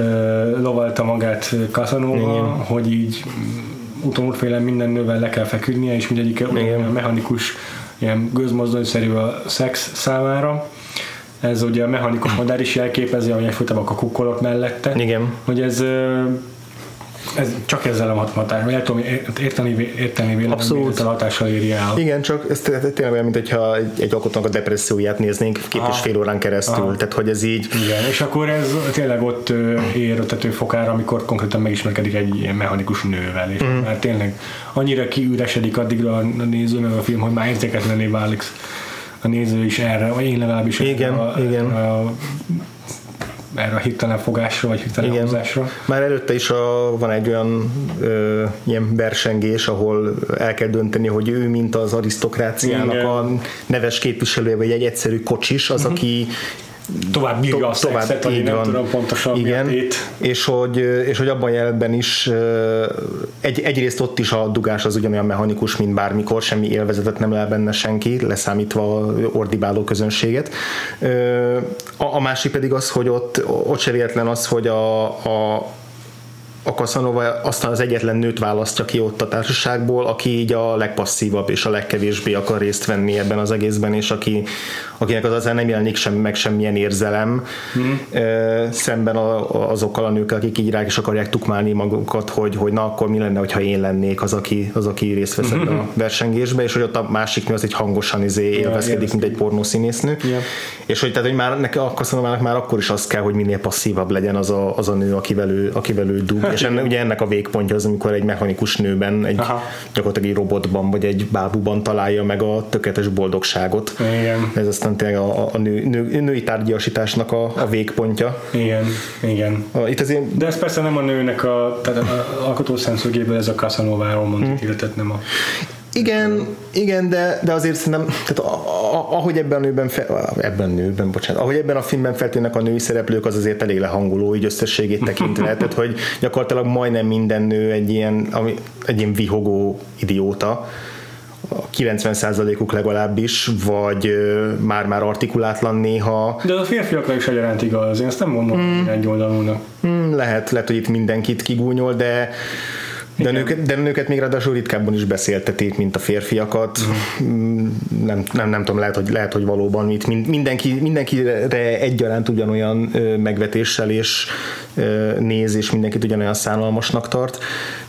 ö, lovalta magát Casanova, hogy így utómúltféle minden nővel le kell feküdnie, és mindegyik olyan mechanikus, ilyen gőzmozdonyszerű a szex számára ez ugye a mechanikus modell is jelképezi, ahogy egyfolytában a kukkolok mellette. Igen. Hogy ez ez csak ezzel a hatás, vagy tudom érteni, érteni véleményét Abszolút. a hatással éri el. Igen, csak ez tényleg olyan, mint hogyha egy, egy alkotónak a depresszióját néznénk két ah. és fél órán keresztül, ah. tehát hogy ez így... Igen, és akkor ez tényleg ott ér a fokára, amikor konkrétan megismerkedik egy ilyen mechanikus nővel, és mm. már tényleg annyira kiüresedik addigra a néző meg a film, hogy már érzéketlené válik a néző is erre, vagy én legalábbis igen, a, igen. A, erre a hirtelen fogásra, vagy hirtelen Igen. hozásra. Már előtte is a, van egy olyan ö, ilyen versengés, ahol el kell dönteni, hogy ő, mint az arisztokráciának Igen. a neves képviselője, vagy egy egyszerű kocsis, az, aki Tovább bírja a tovább, szexet, így nem van. tudom pontosan Igen, mi és hogy, és hogy abban a jelenben is egy, egyrészt ott is a dugás az ugyanolyan mechanikus, mint bármikor, semmi élvezetet nem lel benne senki, leszámítva a ordibáló közönséget. A, a másik pedig az, hogy ott, ott se véletlen az, hogy a, a a Casanova aztán az egyetlen nőt választja ki ott a társaságból, aki így a legpasszívabb és a legkevésbé akar részt venni ebben az egészben, és aki, akinek az azért nem jelenik sem, meg semmilyen érzelem, mm. szemben a, azokkal a nőkkel, akik így rá is akarják tukmálni magukat, hogy, hogy na akkor mi lenne, ha én lennék az, aki, az, aki részt vesz ebben a versengésbe, és hogy ott a másik nő az egy hangosan izé élvezkedik, mint egy pornószínésznő, Ja. és hogy, tehát, hogy már neki a Casanovának már akkor is az kell, hogy minél passzívabb legyen az a, az a nő, akivel ő, akivel ő dug, és enne, ugye ennek a végpontja az, amikor egy mechanikus nőben, egy Aha. gyakorlatilag egy robotban, vagy egy bábuban találja meg a tökéletes boldogságot. Igen. Ez aztán tényleg a, a nő, nő, női tárgyasításnak a, a végpontja. Igen, igen. A, itt azért De ez persze nem a nőnek a, tehát a alkotó szemszögéből ez a Casanováról mondott Hmm. életet, nem a... Igen, igen, de, de azért szerintem, tehát a, a, ahogy ebben a nőben, fe, ebben nőben, bocsánat, ahogy ebben a filmben feltűnnek a női szereplők, az azért elég lehangoló, így összességét tekintve, (laughs) tehát hogy gyakorlatilag majdnem minden nő egy ilyen, ami, egy ilyen vihogó idióta, a 90%-uk legalábbis, vagy már-már artikulátlan néha, De a férfiakra is egyaránt igaz, én ezt nem mondom mm. egy oldalúnak. Hmm, lehet, lehet, hogy itt mindenkit kigúnyol, de de nőket, de nőket még ráadásul ritkábban is beszéltetik, mint a férfiakat. Mm. Nem, nem, nem tudom, lehet, hogy, lehet, hogy valóban itt mind- mindenki, mindenkire egyaránt ugyanolyan megvetéssel és néz, és mindenkit ugyanolyan szánalmasnak tart,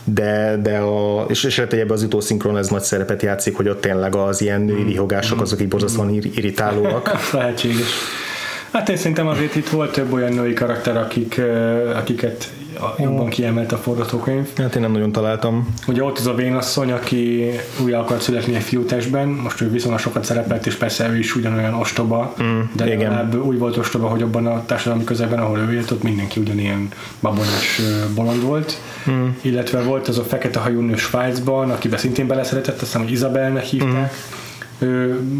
de, de a, és, és lehet, hogy ebben az utószinkron ez nagy szerepet játszik, hogy ott tényleg az ilyen női vihogások azok így borzasztóan ir- irritálóak. (laughs) Lehetséges. Hát én szerintem azért itt volt több olyan női karakter, akik, akiket a- jobban kiemelt a forgatókönyv. Hát én nem nagyon találtam. Ugye ott az a vénasszony, aki újra akart születni egy fiútestben, most ő viszonylag sokat szerepelt, és persze ő is ugyanolyan ostoba, mm, de igen. legalább úgy volt ostoba, hogy abban a társadalmi közegben, ahol ő élt, ott mindenki ugyanilyen babonás bolond volt. Mm. Illetve volt az a fekete hajú nő Svájcban, akiben szintén beleszeretett, azt hiszem, hogy Izabelnek hívták. Mm.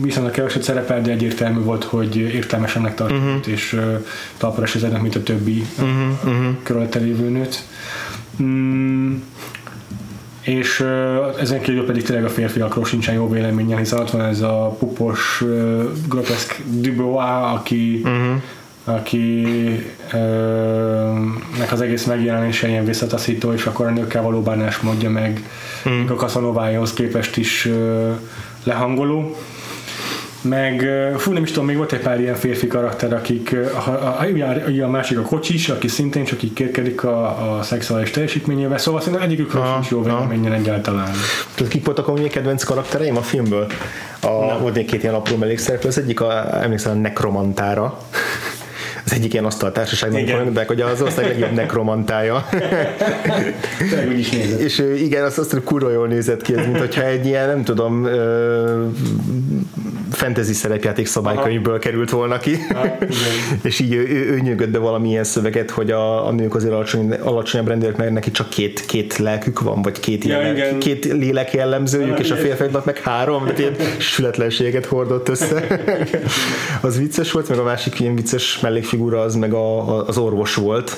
Viszonylag keveset szerepel, de egyértelmű volt, hogy értelmesebbnek tartott, uh-huh. és ö, talpra esednek, mint a többi uh-huh. uh, körülötte lévő nőt. Mm, és uh, ezen kívül pedig tényleg a férfiakról sincsen jó véleménye, hiszen ott van ez a pupos, uh, groteszk Dubois, aki, uh-huh. aki uh, nek az egész megjelenése ilyen visszataszító, és akkor a nőkkel való bánásmódja meg uh-huh. a Casanovájához képest is uh, lehangoló. Meg, fú, nem is tudom, még volt egy pár ilyen férfi karakter, akik, a, a, a, a, másik a kocsis, aki szintén csak így kérkedik a, a szexuális teljesítményével, szóval szerintem egyikükről sincs jó véleményen egyáltalán. Tudod, kik voltak a mi kedvenc karaktereim a filmből? A, volt még két ilyen apró mellékszereplő, az egyik, a, emlékszem, a nekromantára. Az egyik ilyen asztaltársaságnak Igen. mondják, hogy az ország legjobb nekromantája. Úgy is nézett. És igen, azt, azt kurva jól nézett ki, ez, mint hogyha egy ilyen, nem tudom, fantasy szerepjáték szabálykönyvből került volna ki. (laughs) És így ő, ő, ő nyögött be valamilyen szöveget, hogy a, a nők azért alacsony, alacsonyabb rendőrök, mert neki csak két, két lelkük van, vagy két, Ja, ilyen, igen. két lélek jellemzőjük, és a férfiaknak meg három, de ilyen sületlenséget hordott össze. (laughs) az vicces volt, meg a másik ilyen vicces mellékfigura az meg a, a, az orvos volt,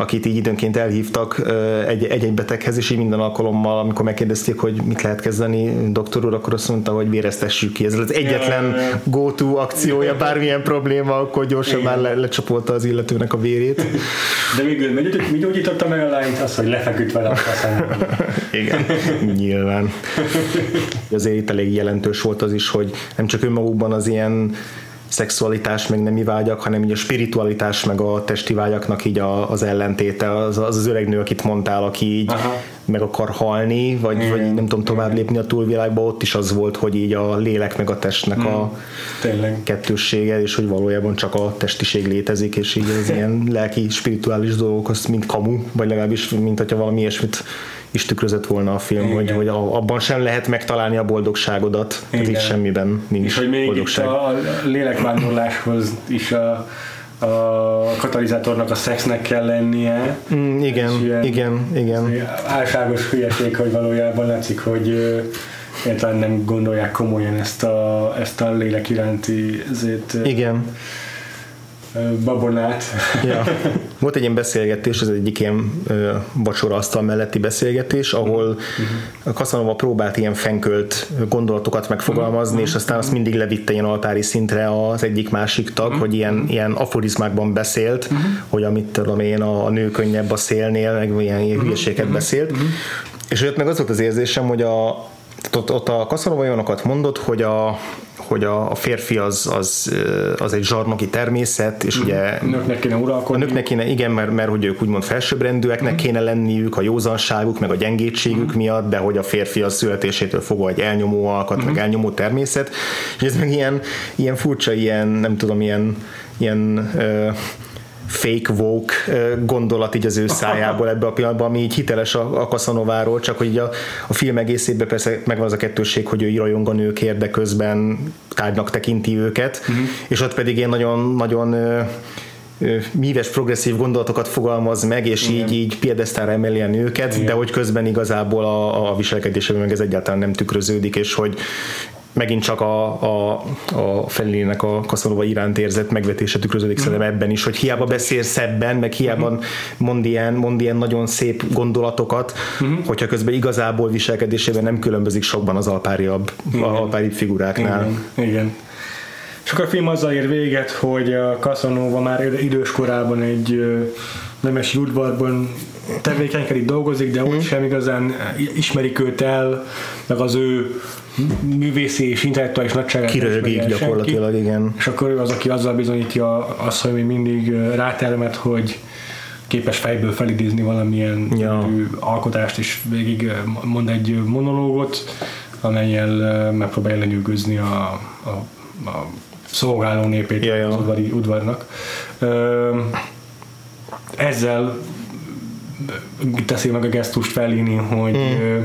akit így időnként elhívtak egy, egy-egy beteghez, és így minden alkalommal, amikor megkérdezték, hogy mit lehet kezdeni, doktor úr, akkor azt mondta, hogy véreztessük ki. Ez az egyetlen go-to akciója, bármilyen probléma, akkor gyorsan Igen. már le, lecsapolta az illetőnek a vérét. De mi, gyógy- mi gyógyította meg a lányt? Az, hogy lefeküdt vele a. Igen, nyilván. Azért itt elég jelentős volt az is, hogy nem csak önmagukban az ilyen szexualitás, meg nemi vágyak, hanem így a spiritualitás, meg a testi vágyaknak így a, az ellentéte, az, az az öreg nő, akit mondtál, aki így Aha. meg akar halni, vagy, Igen. vagy nem tudom tovább lépni a túlvilágba, ott is az volt, hogy így a lélek meg a testnek a Tényleg. kettőssége, és hogy valójában csak a testiség létezik, és így az ilyen lelki, spirituális dolgok, az mind kamu, vagy legalábbis, mint hogyha valami ilyesmit is tükrözött volna a film, Igen. hogy, hogy abban sem lehet megtalálni a boldogságodat, tehát itt Igen. semmiben nincs És hogy még boldogság. itt a lélekvándorláshoz is a, a katalizátornak a szexnek kell lennie. Mm, igen, ilyen, igen, igen. Álságos hülyeség, hogy valójában látszik, hogy egyáltalán nem gondolják komolyan ezt a, ezt a lélek iránti ezért, Igen babonát. Ja. Volt egy ilyen beszélgetés, ez egyik ilyen vacsora asztal melletti beszélgetés, ahol uh-huh. a Casanova próbált ilyen fenkölt gondolatokat megfogalmazni, és aztán azt mindig levitte ilyen altári szintre az egyik másik tag, hogy ilyen, ilyen aforizmákban beszélt, hogy amit tudom én, a, nő könnyebb a szélnél, meg ilyen, ilyen uh-huh. hülyeséget beszélt. És ott meg az volt az érzésem, hogy a, ott, ott a Casanova olyanokat mondott, hogy a, hogy a, a férfi az, az, az egy zsarnoki természet, és mm. ugye a nőknek kéne uralkodni. A nőknek kéne, igen, mert, mert hogy ők úgymond felsőbbrendűeknek mm. kéne lenniük a józanságuk, meg a gyengétségük mm. miatt, de hogy a férfi az születésétől fogva egy elnyomó alkat, mm. meg elnyomó természet, és ez meg ilyen, ilyen furcsa, ilyen, nem tudom, ilyen, ilyen uh, fake woke gondolat így az ő szájából ebbe a pillanatban, ami így hiteles a, a Kasanováról, csak hogy a, a film egészében persze megvan az a kettőség, hogy ő rajong a nőkért, de közben tárgynak tekinti őket, uh-huh. és ott pedig ilyen nagyon, nagyon míves, progresszív gondolatokat fogalmaz meg, és Igen. így, így piedesztára emeli a nőket, Igen. de hogy közben igazából a, a viselkedésében meg ez egyáltalán nem tükröződik, és hogy megint csak a, a, a Fellinének a Kaszanova iránt érzett megvetése tükröződik mm. szerintem ebben is, hogy hiába beszél szebben, meg hiába mm. mond, ilyen, mond ilyen nagyon szép gondolatokat, mm. hogyha közben igazából viselkedésében nem különbözik sokban az alpáriabb, alpáribb figuráknál. Igen. Igen. És akkor a film azzal ér véget, hogy a Casanova már idős korában egy nemesi udvarban tevékenykedik, dolgozik, de mm. úgy sem igazán ismerik őt el, meg az ő művészi és intellektuális nagyságát kirögik gyakorlatilag, senki, igen. És akkor ő az, aki azzal bizonyítja azt, hogy még mindig rátermet, hogy képes fejből felidézni valamilyen ja. alkotást, és végig mond egy monológot, amelyel megpróbálja lenyűgözni a, a, a szolgáló népét ja, ja. az udvari, udvarnak. Ezzel teszi meg a gesztust felíni, hogy mm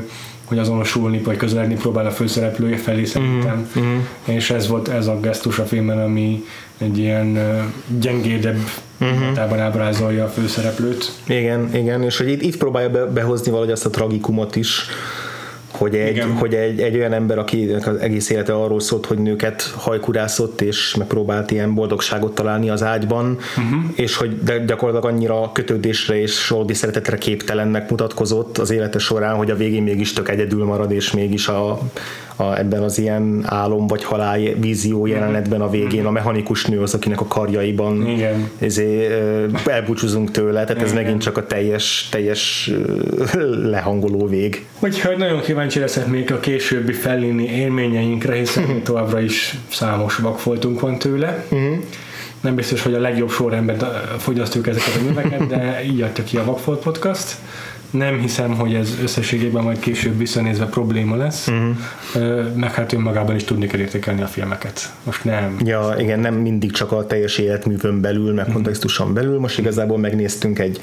hogy azonosulni, vagy közeledni próbál a főszereplője felé szerintem. Mm-hmm. És ez volt ez a gesztus a filmben, ami egy ilyen gyengédebb uh-huh. ábrázolja a főszereplőt. Igen, igen, és hogy itt, itt próbálja be, behozni valahogy azt a tragikumot is, hogy egy, hogy egy, egy olyan ember, aki az egész élete arról szólt, hogy nőket hajkurászott, és megpróbált ilyen boldogságot találni az ágyban, uh-huh. és hogy de gyakorlatilag annyira kötődésre és valódi szeretetre képtelennek mutatkozott az élete során, hogy a végén mégis tök egyedül marad, és mégis a, a, ebben az ilyen álom vagy halál vízió jelenetben a végén a mechanikus nő az, akinek a karjaiban Igen. Ezé, elbúcsúzunk tőle, tehát Igen. ez megint csak a teljes, teljes lehangoló vég. Úgyhogy nagyon kíváncsi leszek még a későbbi fellini élményeinkre, hiszen továbbra is számos vakfoltunk van tőle. Uh-huh nem biztos, hogy a legjobb sorrendben fogyasztjuk ezeket a műveket, de így adta ki a Vakfolt Podcast nem hiszem, hogy ez összességében majd később visszanézve probléma lesz, uh-huh. meg hát önmagában is tudni kell értékelni a filmeket. Most nem. Ja, igen, nem mindig csak a teljes életművön belül, meg uh-huh. kontextuson belül. Most igazából megnéztünk egy,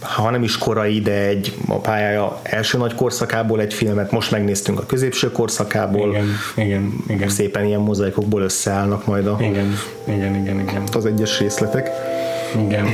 ha nem is korai, de egy a pályája első nagy korszakából egy filmet, most megnéztünk a középső korszakából. Igen, igen, igen. Szépen ilyen mozaikokból összeállnak majd a, igen, igen, igen, igen. az egyes részletek. Igen.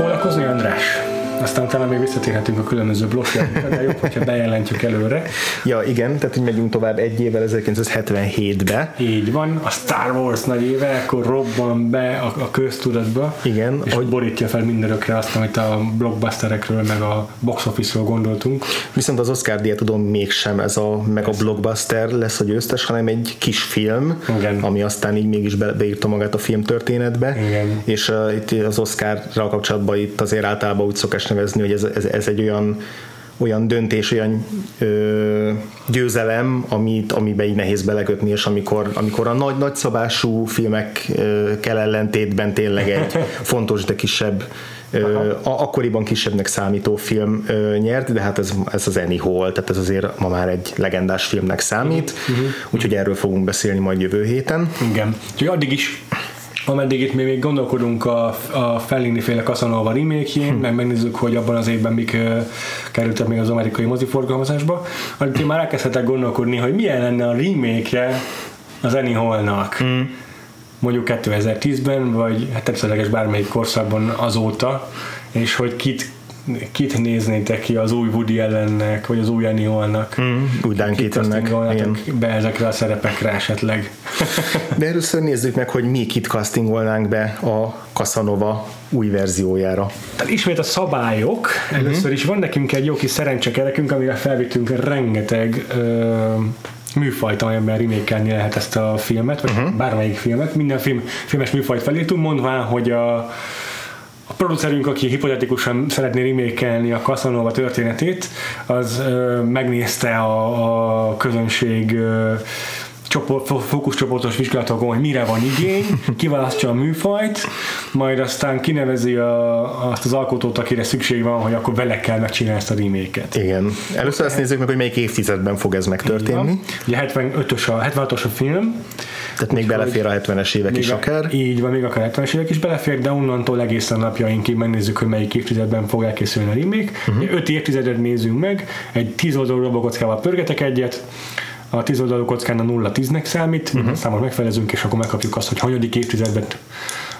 Fogunk foglalkozni, András? Aztán talán még visszatérhetünk a különböző blokkjára, de jobb, hogyha bejelentjük előre. Ja, igen, tehát hogy megyünk tovább egy évvel 1977-be. Így van, a Star Wars nagy éve, akkor robban be a, a köztudatba, Igen, és hogy borítja fel mindenökre azt, amit a blockbusterekről, meg a box office-ról gondoltunk. viszont az Oscar díjat tudom mégsem ez a meg a blockbuster lesz a győztes, hanem egy kis film, Igen. ami aztán így mégis be, beírta magát a film történetbe. Igen. És uh, itt az Oscarral kapcsolatban itt azért általában úgy szokás nevezni, hogy ez, ez, ez egy olyan olyan döntés, olyan ö, győzelem, amit, amiben így nehéz belekötni, és amikor, amikor a nagy nagyszabású filmekkel ellentétben tényleg egy (laughs) fontos, de kisebb ö, a, akkoriban kisebbnek számító film ö, nyert, de hát ez, ez az Annie Hall, tehát ez azért ma már egy legendás filmnek számít, uh-huh. úgyhogy erről fogunk beszélni majd jövő héten. Igen. Úgyhogy addig is ameddig itt mi még gondolkodunk a, a Fellini féle Casanova remake-jén, Hm. meg megnézzük, hogy abban az évben mik ö, kerültek még az amerikai moziforgalmazásba, addig én már elkezdhetek gondolkodni, hogy milyen lenne a remake-je az Annie Hallnak. Hm. Mondjuk 2010-ben, vagy hát tetszőleges bármelyik korszakban azóta, és hogy kit kit néznétek ki az új Woody ellennek, vagy az új Annie Hallnak? Mm, úgy Dan Keatonnek, castingolnátok be ezekre a szerepekre esetleg? (laughs) De először nézzük meg, hogy mi kit castingolnánk be a Casanova új verziójára. Tehát ismét a szabályok. Először is van nekünk egy jó kis szerencsekerekünk, amire felvittünk rengeteg ö, műfajt, amelyben remake lehet ezt a filmet, vagy uh-huh. bármelyik filmet. Minden film, filmes műfajt felírtunk, mondván, hogy a producerünk, aki hipotetikusan szeretné remake a Casanova történetét, az ö, megnézte a, a közönség ö, csoport, fókuszcsoportos vizsgálatokon, hogy mire van igény, kiválasztja a műfajt, majd aztán kinevezi a, azt az alkotót, akire szükség van, hogy akkor vele kell megcsinálni ezt a remake-et. Igen. Először azt nézzük meg, hogy melyik évtizedben fog ez megtörténni. Ugye 75-ös a, 76-os a film, Tehát még belefér a 70-es évek is akár. Így van, még akár 70-es évek is belefér, de onnantól egészen napjainkig megnézzük, hogy melyik évtizedben fog elkészülni a remake. Uh-huh. 5 évtizedet nézzünk meg, egy 10 oldalú robokockával pörgetek egyet, a 10 oldalú kockán a 0 10-nek számít, Mhm. uh-huh. számot megfelezünk, és akkor megkapjuk azt, hogy hanyadik évtizedben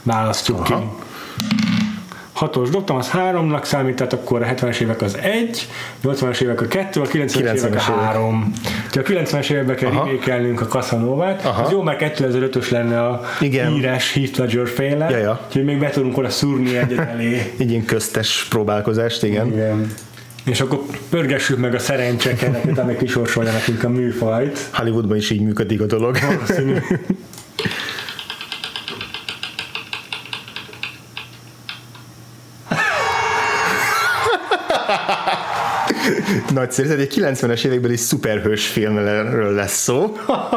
választjuk Aha. ki. Hatos dobtam, az háromnak számít, tehát akkor a 70-es évek az egy, 80-as évek a kettő, a 90-es, 90-es évek a 90-es évek. három. Ha a 90-es években kell remake a Casanovát, Aha. az jó, mert 2005-ös lenne a Igen. híres Heath Ledger féle, Ja, ja. úgyhogy még be tudunk oda szúrni egyet (laughs) elé. Egy ilyen köztes próbálkozást, igen. Igen. És akkor pörgessük meg a szerencsekereket, amik kisorsolja nekünk a műfajt. Hollywoodban is így működik a dolog. Valószínű. Nagyszerű, ez egy 90-es évekbeli szuperhős filmről lesz szó.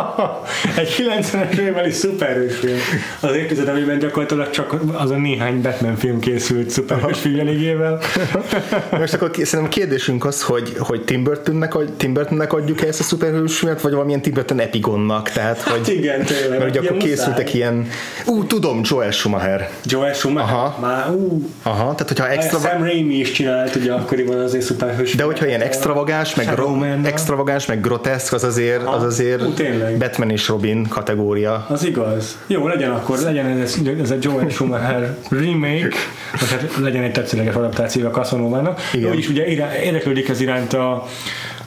(laughs) Egy 90-es évbeli szuperhős film. Az évtized, amiben gyakorlatilag csak az a néhány Batman film készült szuperhős filmjeligével. (laughs) Most akkor szerintem a kérdésünk az, hogy, hogy Tim, Burtonnek, Tim Burtonnek adjuk -e ezt a szuperhős filmet, vagy valamilyen Tim Burton epigonnak, tehát hogy... Hát igen, tényleg. Mert ugye akkor készültek muszáj. ilyen... Ú, tudom, Joel Schumacher. Joel Schumacher. Aha. Már, ú, Aha, tehát hogyha extra... Sam Raimi is csinált ugye akkoriban azért szuperhős De hogyha ilyen extravagáns, meg, ro- extravagáns, meg groteszk, az azért, az azért Ú. Batman és Robin kategória. Az igaz. Jó, legyen akkor, legyen ez, ez egy Joel Schumacher remake, vagy hát legyen egy tetszőleges adaptáció a Casanovának. Igen. Ő is ugye érdeklődik ez iránt a,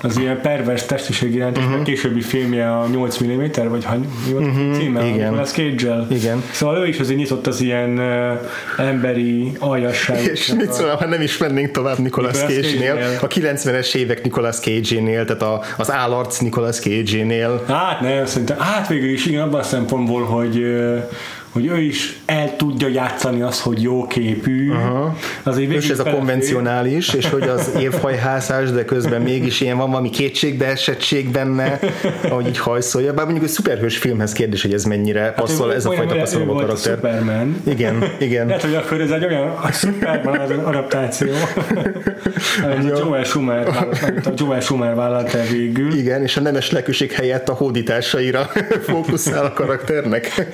az ilyen pervers testiség iránt, uh-huh. a későbbi filmje a 8 mm, vagy ha, mi volt uh-huh. címe? Mhm. igen. A cage Igen. Szóval ő is azért nyitott az ilyen uh, emberi aljasság. És mit szólom, ha nem is mennénk tovább Nicolas Nicolas Cage-nél, Cage-nél. a 90-es évek Nicolas Cage-nél, tehát a, az állarc Nicolas Cage-nél. Hát nem, szerintem, hát végül is igen, abban a szempontból, hogy ö, hogy ő is el tudja játszani azt, hogy jó képű. Uh-huh. Azért És ez a konvencionális, és hogy az (laughs) évhajhászás, de közben mégis ilyen van valami kétségbeesettség benne, ahogy így hajszolja. Bár mondjuk a szuperhős filmhez kérdés, hogy ez mennyire passzol, ez a Hát fajta passzoló a karakter. Superman. Igen, igen. Lehet, hogy akkor ez egy olyan a Superman az adaptáció. (laughs) a Joel Schumer, a Joel Schumer végül. Igen, és a nemes lelkűség helyett a hódításaira (laughs) fókuszál a karakternek.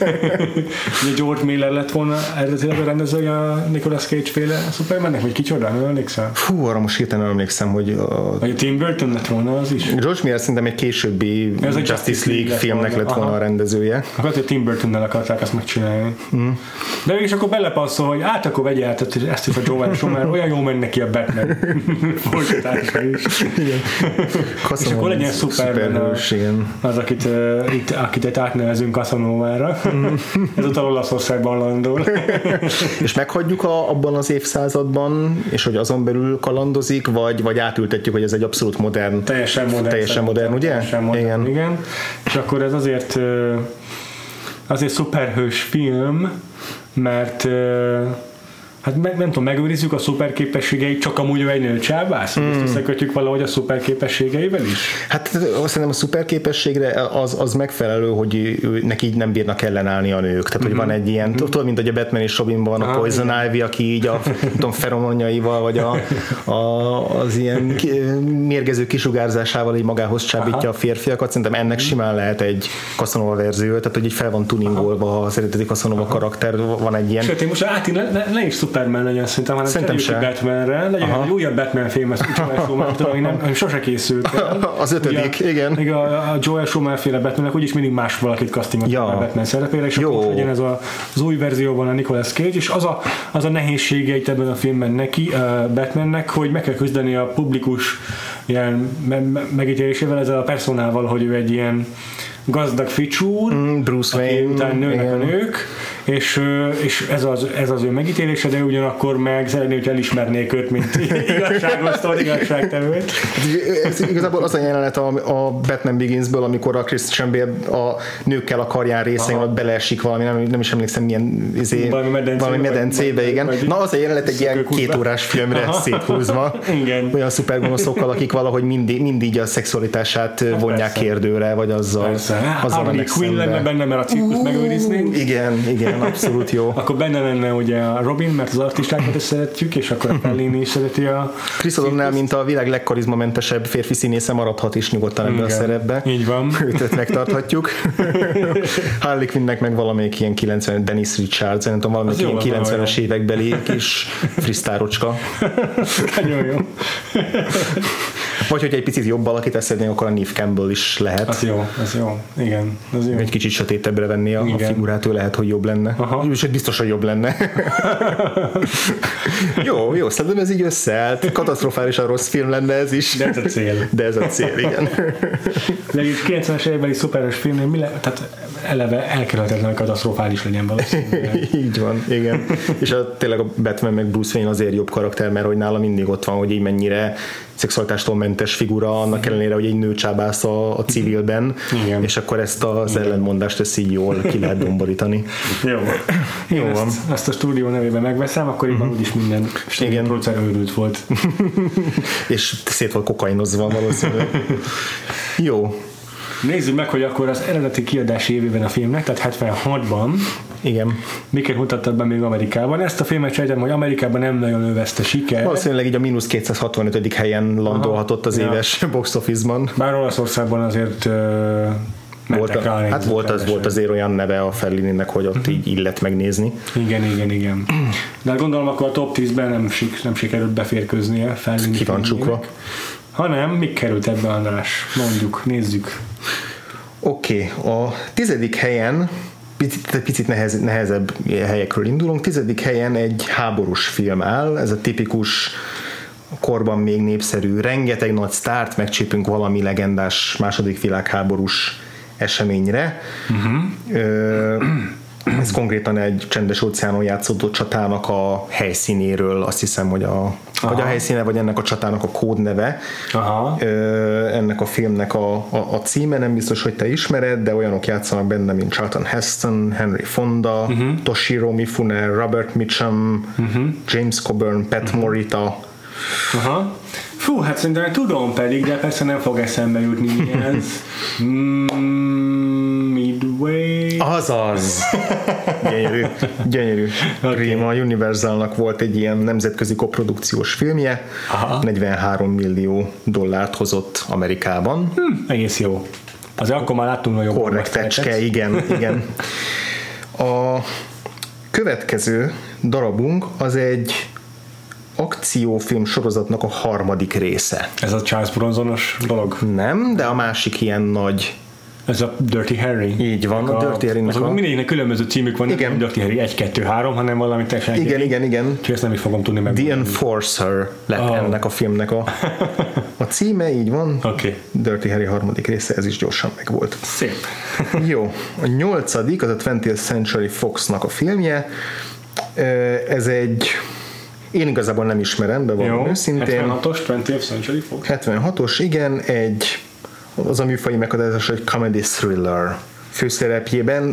Ugye George Miller lett volna eredetileg a rendezője a Nicolas Cage féle Supermannek, vagy kicsoda, nem emlékszem? Fú, arra most hirtelen nem emlékszem, hogy a Vagy a Tim Burton lett volna az is? George Miller szerintem egy későbbi Ez a Justice, Justice League, League lett filmnek volna. lett volna Aha. a rendezője. Akkor hogy Tim Burtonnel akarták ezt megcsinálni. Mm. De mégis akkor belepasszol, hogy át akkor vegye át ezt is a Joel Schumer, olyan jó megy neki a Batman (laughs) folytatása is. És akkor legyen Superman a- igen. Az, akit, uh, itt, akit átnevezünk Casanova-ra. (laughs) Ezúttal Olaszországban landol. (laughs) És meghagyjuk a, abban az évszázadban, és hogy azon belül kalandozik, vagy, vagy átültetjük, hogy ez egy abszolút modern Teljesen modern. Teljesen modern, ugye? Teljesen modern, Igen. igen. És akkor ez azért azért szuperhős film, mert hát meg, nem tudom, megőrizzük a szuperképességeit, csak amúgy egy nőcsábász? Mm. Ezt összekötjük valahogy a szuperképességeivel is? Hát szerintem a szuperképességre az, az megfelelő, hogy neki így nem bírnak ellenállni a nők. Tehát, hogy van egy ilyen, tudod, mint hogy a Batman és Robinban van a Ah, Poison Ivy, aki így a (laughs) tudom, feromonjaival, vagy a, a, az ilyen mérgező kisugárzásával így magához csábítja a férfiakat. Szerintem ennek simán lehet egy Casanova verzió, tehát hogy így fel van tuningolva a szereteti Casanova karakter, van egy ilyen Sőt, én most át, ne, ne, ne is Superman legyen szerintem, hanem Szerintem se. Batmanre, legyen Aha. egy újabb Batman film, ezt Joel (laughs) Schumer, ami, nem, ami sose készült el. (laughs) Az ötödik, Ugye, igen. Még a, a Joel Schumer féle Batmannek úgyis mindig más valakit castingot Ja. a Batman szerepére, és Jó. akkor legyen ez a, az új verzióban a Nicolas Cage, és az a, az a nehézsége itt ebben a filmben neki, uh, Batmannek, hogy meg kell küzdeni a publikus ilyen me- me- megítélésével, ezzel a personával, hogy ő egy ilyen gazdag ficsúr, Mm, Bruce aki Wayne, után nőnek igen. a nők, és, és ez, az, ez az ő megítélése, de ugyanakkor meg szeretné, hogy elismernék őt, mint (laughs) igazságosztó, igazságtevőt. Ez igazából az a jelenet a, a Batman Beginsből, amikor a Christian Bale a nőkkel a karján részén ott beleesik valami, nem, nem is emlékszem milyen izé, Valami medencébe, valami medencébe, vagy- igen. vagy- Na az a jelenet egy ilyen két órás filmre Aha. széthúzva. (laughs) Igen. Olyan szupergonoszokkal, akik valahogy mindig, mindig a szexualitását vonják persze. kérdőre, vagy azzal, Persze. azzal Harley Quinn lenne benne, mert a cirkusz megőriznénk. Igen, igen, abszolút jó. Akkor benne lenne ugye a Robin, mert az artistákat is szeretjük, és akkor a Fellini is szereti a... Chris O'Donnell, mint a világ legkarizmamentesebb férfi színésze maradhat is nyugodtan ebbe a szerepbe. Így van. (laughs) Őt megtarthatjuk. (laughs) Harley Quinnnek meg valamelyik ilyen 90 Dennis Richards, nem tudom, valamelyik Az ilyen az nagyon 90-es évekbeli kis frisztárocska. (laughs) Nagyon jó. Vagy hogyha egy picit jobb valakit eszedni, akkor a Neve Campbell is lehet. Az jó, az jó. Igen, az jó. egy kicsit sötétebbre venni a, a Igen. figurát, ő lehet, hogy jobb lenne. Aha. És biztos, hogy jobb lenne. (laughs) jó, jó, szerintem ez így összeállt. Katasztrofálisan rossz film lenne ez is. De ez a cél. De ez a cél, igen. De egy 90-es évekbeli szuperes filmnél mi le, tehát eleve elkerülhetetlen, hogy katasztrofális legyen valószínűleg. (laughs) így van, igen. És a, tényleg a Batman meg Bruce Wayne azért jobb karakter, mert hogy nála mindig ott van, hogy így mennyire szexualitástól mentes figura, annak ellenére, hogy egy nő csábász a, a civilben, Igen. és akkor ezt az ellentmondást ezt így jól ki lehet domborítani. Jó. Jó ezt, van. ezt a stúdió nevében megveszem, akkor uh-huh. úgyis minden Igen. Igen. producer őrült volt. (laughs) És szét volt kokainozva valószínűleg. (laughs) Jó, Nézzük meg, hogy akkor az eredeti kiadási évében a filmnek, tehát 76-ban igen. miket mutattak be még Amerikában. Ezt a filmet sejtem, hogy Amerikában nem nagyon övezte siker. Valószínűleg így a mínusz 265. helyen landolhatott az Ja. éves (laughs) box office-ban. Bár Olaszországban azért uh, Volt, a, hát volt, az, volt azért olyan neve a Fellininek, hogy ott így illet megnézni. Igen, igen, igen. De hát gondolom akkor a top 10-ben nem, sik, nem sikerült beférkőznie Fellini Ki van csukva. Hanem mi került ebbe András? Mondjuk, nézzük. Oké, okay, a tizedik helyen picit, picit nehez, nehezebb helyekről indulunk. Tizedik helyen egy háborús film áll, ez a tipikus korban még népszerű, rengeteg nagy sztárt megcsípünk valami legendás második világháborús eseményre. Uh-huh. Ö, ez konkrétan egy csendes óceánon játszódó csatának a helyszínéről, azt hiszem, hogy a, vagy a helyszíne, vagy ennek a csatának a kódneve. Aha. Ö, ennek a filmnek a, a, a címe, nem biztos, hogy te ismered, de olyanok játszanak benne, mint Charlton Heston, Henry Fonda, uh-huh. Toshiro Mifune, Robert Mitchum, uh-huh. James Coburn, Pat uh-huh. Morita, Aha. Fú, hát szerintem tudom pedig, de persze nem fog eszembe jutni mi ez. (laughs) Mm, Midway. Azaz! (laughs) Gyönyörű, gyönyörű. Okay. A Universalnak volt egy ilyen nemzetközi koprodukciós filmje, Aha. 43 millió dollárt hozott Amerikában. Hm, egész jó. Azért akkor már láttunk nagyobb Korrektecske, igen, igen. A következő darabunk az egy akciófilm sorozatnak a harmadik része. Ez a Charles Bronsonos dolog? Nem, de a másik ilyen nagy Ez a Dirty Harry? Így van, a Dirty Harry-nek Azok a- mindegyiknek különböző címük van, Igen. nem Dirty Harry 1, 2, 3, hanem valami teljesen Igen, egyedi. igen, igen. Úgyhogy ezt nem is fogom tudni meg. The Enforcer lett Oh. ennek a filmnek a, a címe, így van. Oké. Dirty Harry harmadik része, ez is gyorsan megvolt. Szép. (laughs) (laughs) Jó, a nyolcadik, az a 20th Century Fox-nak a filmje. Ez egy, én igazából nem ismerem, valami őszintén. 76-os 20th Century Fox. 76-os, igen, egy, az a műfai meghatározás, egy comedy thriller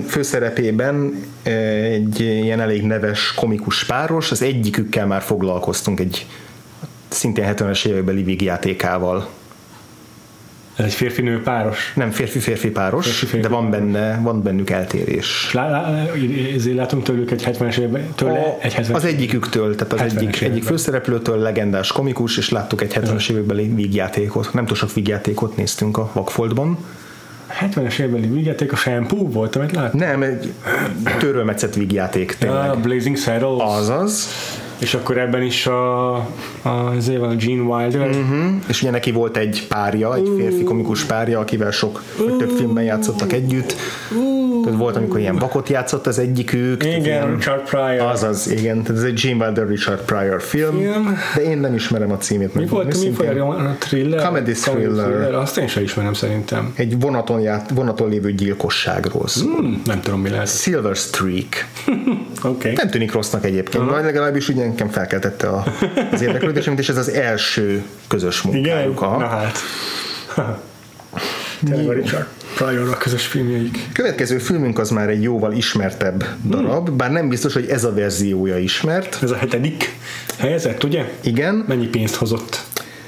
főszerepében eh, egy ilyen elég neves komikus páros, az egyikükkel már foglalkoztunk egy szintén 70-es évekbeli vígjátékával. Ez egy férfi-nő páros. Nem férfi-férfi páros, Férfi-férfi de van, benne, van bennük eltérés. Lá, lá, ezért látunk tőlük egy 70-es évben, tőle A, egy 70 az egyiküktől, tehát az 70-es egyik, egyik főszereplőtől legendás komikus, és láttuk egy 70-es évekbeli vígjátékot. Nem túl sok vígjátékot néztünk a Vakfoltban. 70-es évbeli vígjáték a Shampoo volt, amit láttam. Nem, egy törölmetszett vígjáték tényleg. A Blazing Saddles. Azaz. És akkor ebben is a, a, ezért van a Gene Wilder. Uh-huh. És ugye neki volt egy párja, egy férfi komikus párja, akivel sok, vagy több filmben játszottak együtt. Tehát volt, amikor ilyen vakot játszott az egyikük. Igen, ilyen- Richard Pryor. Azaz, igen. Tehát ez egy Gene Wilder Richard Pryor film, Film. de én nem ismerem a címét. Mi volt, mi volt a thriller? Comedy thriller. Azt én sem ismerem szerintem. Egy vonaton, ját, vonaton lévő gyilkosságról szól. Hmm, nem tudom, mi lesz. Silver Streak. (laughs) Okay. Nem tűnik rossznak egyébként, vagy legalábbis ugye nekem felkeltette a, az érdeklődésemet, és ez az első közös Igen? munkájuk. Aha. Na hát. Tényleg a Richard Pryor a közös filmjeik. Következő filmünk az már egy jóval ismertebb darab, bár nem biztos, hogy ez a verziója ismert. Ez a hetedik helyzet, ugye? Igen. Mennyi pénzt hozott?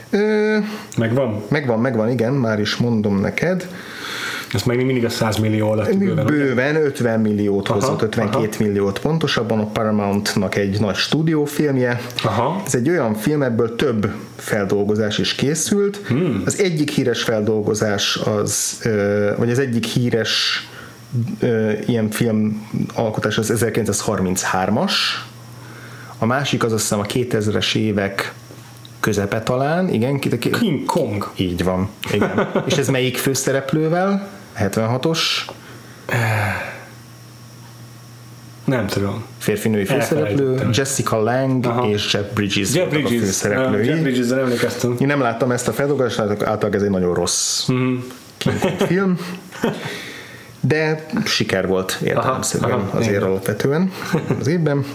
Ö, Megvan? megvan, megvan, igen, már is mondom neked. Ez még mindig a 100 millió alatt bőven. Bőven 50 milliót Aha, hozott, 52 aha. milliót pontosabban a Paramountnak egy nagy stúdiófilmje. Aha. Ez egy olyan film, ebből több feldolgozás is készült. Hmm. Az egyik híres feldolgozás az, vagy az egyik híres ilyen film alkotás az 1933-as, a másik az azt hiszem a 2000-es évek közepe talán, igen, ki- ki- King Kong. így van, igen. (laughs) És ez melyik főszereplővel? 76-os Nem tudom. férfinői főszereplő. Jessica Lang Aha. és Jeff Bridges Jeff voltak a Bridges. főszereplői. Jeff Bridges-re emlékeztem. Én nem láttam ezt a feldolgozást, általában ez egy nagyon rossz Kong (laughs) film, de siker volt értelemszerűen Aha, aha, azért igen. alapvetően az évben.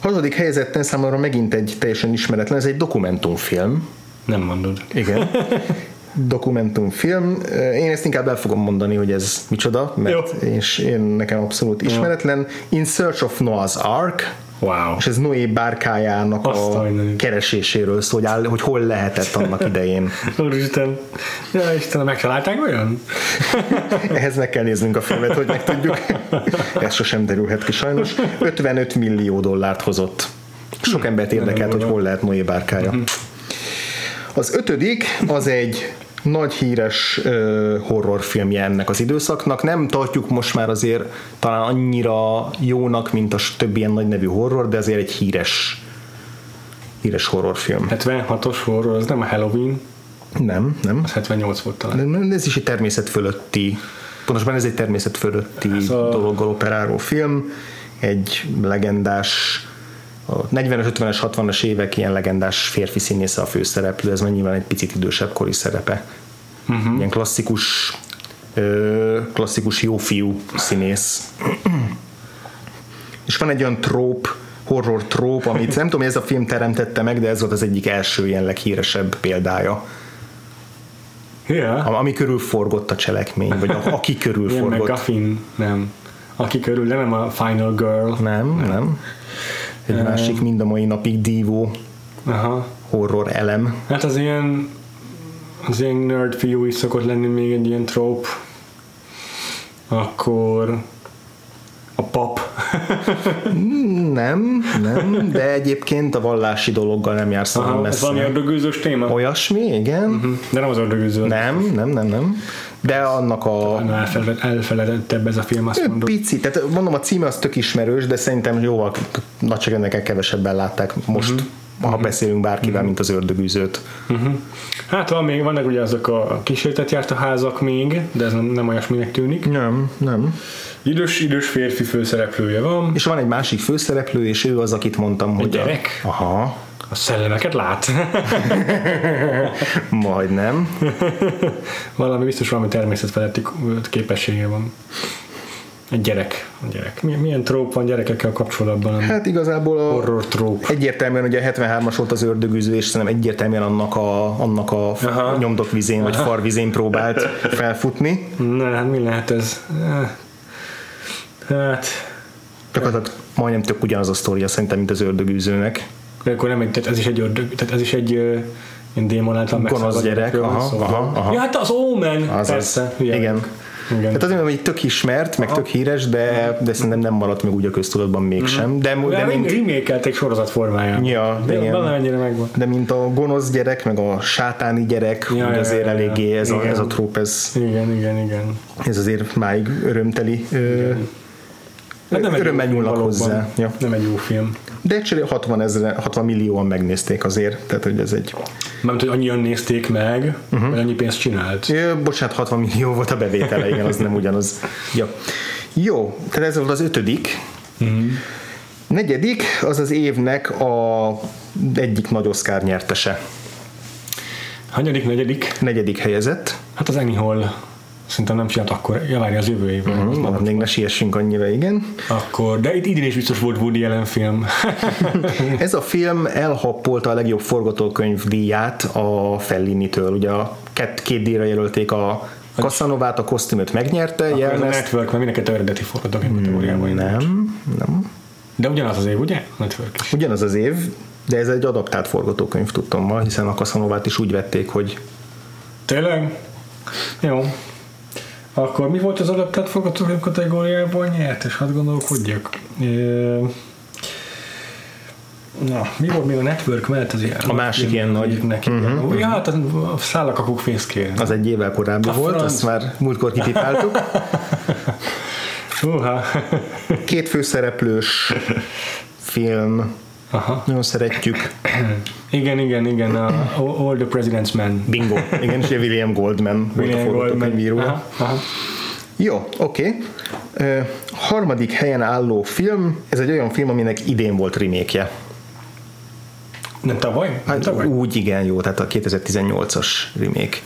Hatodik helyezetten számomra megint egy teljesen ismeretlen, ez egy dokumentumfilm. Nem mondod. Igen. (laughs) Dokumentumfilm. Én ezt inkább el fogom mondani, hogy ez micsoda, mert és én nekem abszolút ismeretlen. In Search of Noah's Ark, Wow. és ez Noé bárkájának Azt a a mindenit. kereséséről szól, hogy, áll, hogy hol lehetett annak idején. (laughs) Úristen. Ja, Istenem, megtalálták olyan? (laughs) Ehhez meg kell néznünk a filmet, hogy megtudjuk. (laughs) Ez sosem derülhet ki sajnos. 55 millió dollárt hozott. Sok embert érdekelt, hogy hol lehet Noé bárkája. Az ötödik az egy nagy híres uh, horrorfilmje ennek az időszaknak. Nem tartjuk most már azért talán annyira jónak, mint a többi ilyen nagy nevű horror, de azért egy híres híres horrorfilm. 76-os horror, az nem a Halloween, Nem, nem. az 78 volt talán. De ez is egy természet fölötti, pontosabban ez egy természet fölötti Ez a- dologgal operáló film, egy legendás, a 40-es, 50-es, 60-as évek ilyen legendás férfi színésze a főszereplő, ez már nyilván egy picit idősebb kori szerepe. Uh-huh. Ilyen klasszikus, ö, klasszikus jó fiú színész. És van egy olyan tróp, horror tróp, amit nem tudom, hogy ez a film teremtette meg, de ez volt az egyik első ilyen leghíresebb példája Yeah. Am- ami körül forgott a cselekmény, vagy a, aki körül (laughs) Ilyen forgott. McGuffin, nem. Aki körül, de nem a Final Girl. Nem, nem. Egy másik mind a mai napig dívó Aha. horror elem. Hát az ilyen az ilyen nerd fiú is szokott lenni még egy ilyen trope. Akkor a pap. Nem, nem, de egyébként a vallási dologgal nem jársz olyan Aha, ez messze. valami ördögűzős téma? Olyasmi, igen. De nem az ördögűző. Nem, nem, nem, nem. De annak a elfeledett ez a film, azt mondom. pici, tehát mondom, a címe az tök ismerős, de szerintem jóval nagyságrendekkel kevesebben látták most, ha beszélünk bárkivel, mint az ördögűzőt. Hát van még, vannak ugye azok a kísértet járt a házak még, de ez nem, nem olyasminek tűnik. Nem, nem. Idős, idős férfi főszereplője van, És van egy másik főszereplő, és ő az, akit mondtam, hogy... gyerek? A, aha, a szellemeket lát. (laughs) majdnem. (laughs) valami biztos valami természetfeletti képessége van. Egy gyerek. A gyerek. Milyen, milyen tróp van gyerekekkel kapcsolatban? Hát igazából a, Horror tróp. egyértelműen ugye a 73-as volt az ördögűző, és szerintem egyértelműen annak a, annak a Aha. nyomdok vizén, vagy farvizén próbált (laughs) felfutni. Na, hát mi lehet ez? Hát, Gyakorlatilag majdnem tök ugyanaz a sztoria szerintem, mint az ördögűzőnek. Akkor nem tehát ez is egy ördög, tehát ez is egy ilyen démon által Gonosz gyerek, van aha, szó. aha, aha. Ja, hát az Omen, Azaz. persze. hülye Igen. vagyok. Igen. Tehát azért mondom, hogy tök ismert, meg tök híres, de, de szerintem nem maradt meg úgy a köztudatban mégsem. De, De, de, mint, remékelték sorozat formájában. Ja, de igen. valamennyire megvan. de mint a gonosz gyerek, meg a sátáni gyerek, Ja, ja, azért ja, eléggé ez a, Igen. ez a tróp, ez, Igen, igen, igen. ez azért máig örömteli. Ö, Hát nem egy Örömmel nyúlnak hozzá. Ja. Nem egy jó film. De cserél 60, ezre, 60 millióan megnézték azért, tehát hogy ez egy... Mert hogy annyian nézték meg, uh-huh. hogy annyi pénzt csinált. Ö, bocsánat, 60 millió volt a bevétele, igen, az nem ugyanaz. Ja. Jó, tehát ez volt az ötödik. Mhm. Negyedik, az az évnek a egyik nagy Oscar nyertese. Hanyadik, negyedik? Negyedik helyezett. Hát az Annie Hall szerintem nem csinált akkor, ja várj, az jövő évben. Uh-huh. Hmm, még ne siessünk annyira, igen. Akkor, de itt idén is biztos volt Woody Allen film. (laughs) Ez a film elhappolta a legjobb forgatókönyv díját a Fellini-től. Ugye a két, két díjra jelölték a Casanovát, a kosztümöt megnyerte, Ez a Jelmezt. Network, mert mindenket eredeti forgatókönyv kategóriában indult. Nem, nem. De ugyanaz az év, ugye? Network is. Ugyanaz az év, de ez egy adaptált forgatókönyv tudtommal, hiszen a Casanovát is úgy vették, hogy Tényleg? Jó. Akkor mi volt az adaptált forgatókönyv kategóriában nyert, és hát gondolkodjak. Na, mi volt még a network mellett az ilyen? A másik ilyen nagy. Neki. Uh-huh. Ja, hát a szállak a az egy évvel korábbi A volt, franc. azt már múltkor kitipáltuk. Uha. (laughs) Két főszereplős film, Aha. nagyon szeretjük. Igen, igen, igen. A All the President's Men. Bingo. Igen, és ugye William Goldman volt a William Goldman. forgatókönyvíró. Aha, aha. Jó, oké. Okay. Harmadik helyen álló film, ez egy olyan film, aminek idén volt remake Nem tavaly? Hát tavaly? úgy igen jó, tehát a 2018-as remake.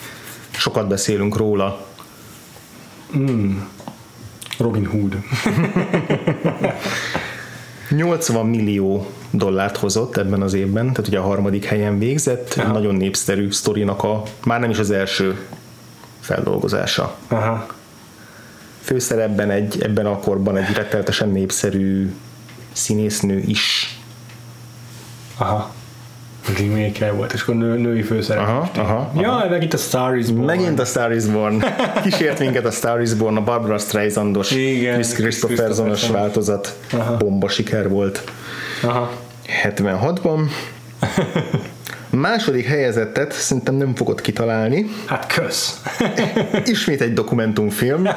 Sokat beszélünk róla. Robin Hood. (laughs) 80 millió dollárt hozott ebben az évben, tehát ugye a harmadik helyen végzett, Aha. nagyon népszerű sztorinak a, már nem is az első feldolgozása. Aha. Főszerepben egy, ebben a korban egy retteltesen népszerű színésznő is. Aha. remake volt, és akkor nő, női főszerep. Aha, aha, Ja, meg itt a Star is Born. Megint a Star is Born. (laughs) Kísért minket a Star is Born, a Barbara Streisandos, Chris Christophersonos Christopherson. változat. Aha. Bomba siker volt. Aha. 76-ban. (laughs) Második helyezettet szerintem nem fogod kitalálni. Hát kösz. (laughs) Ismét egy dokumentumfilm,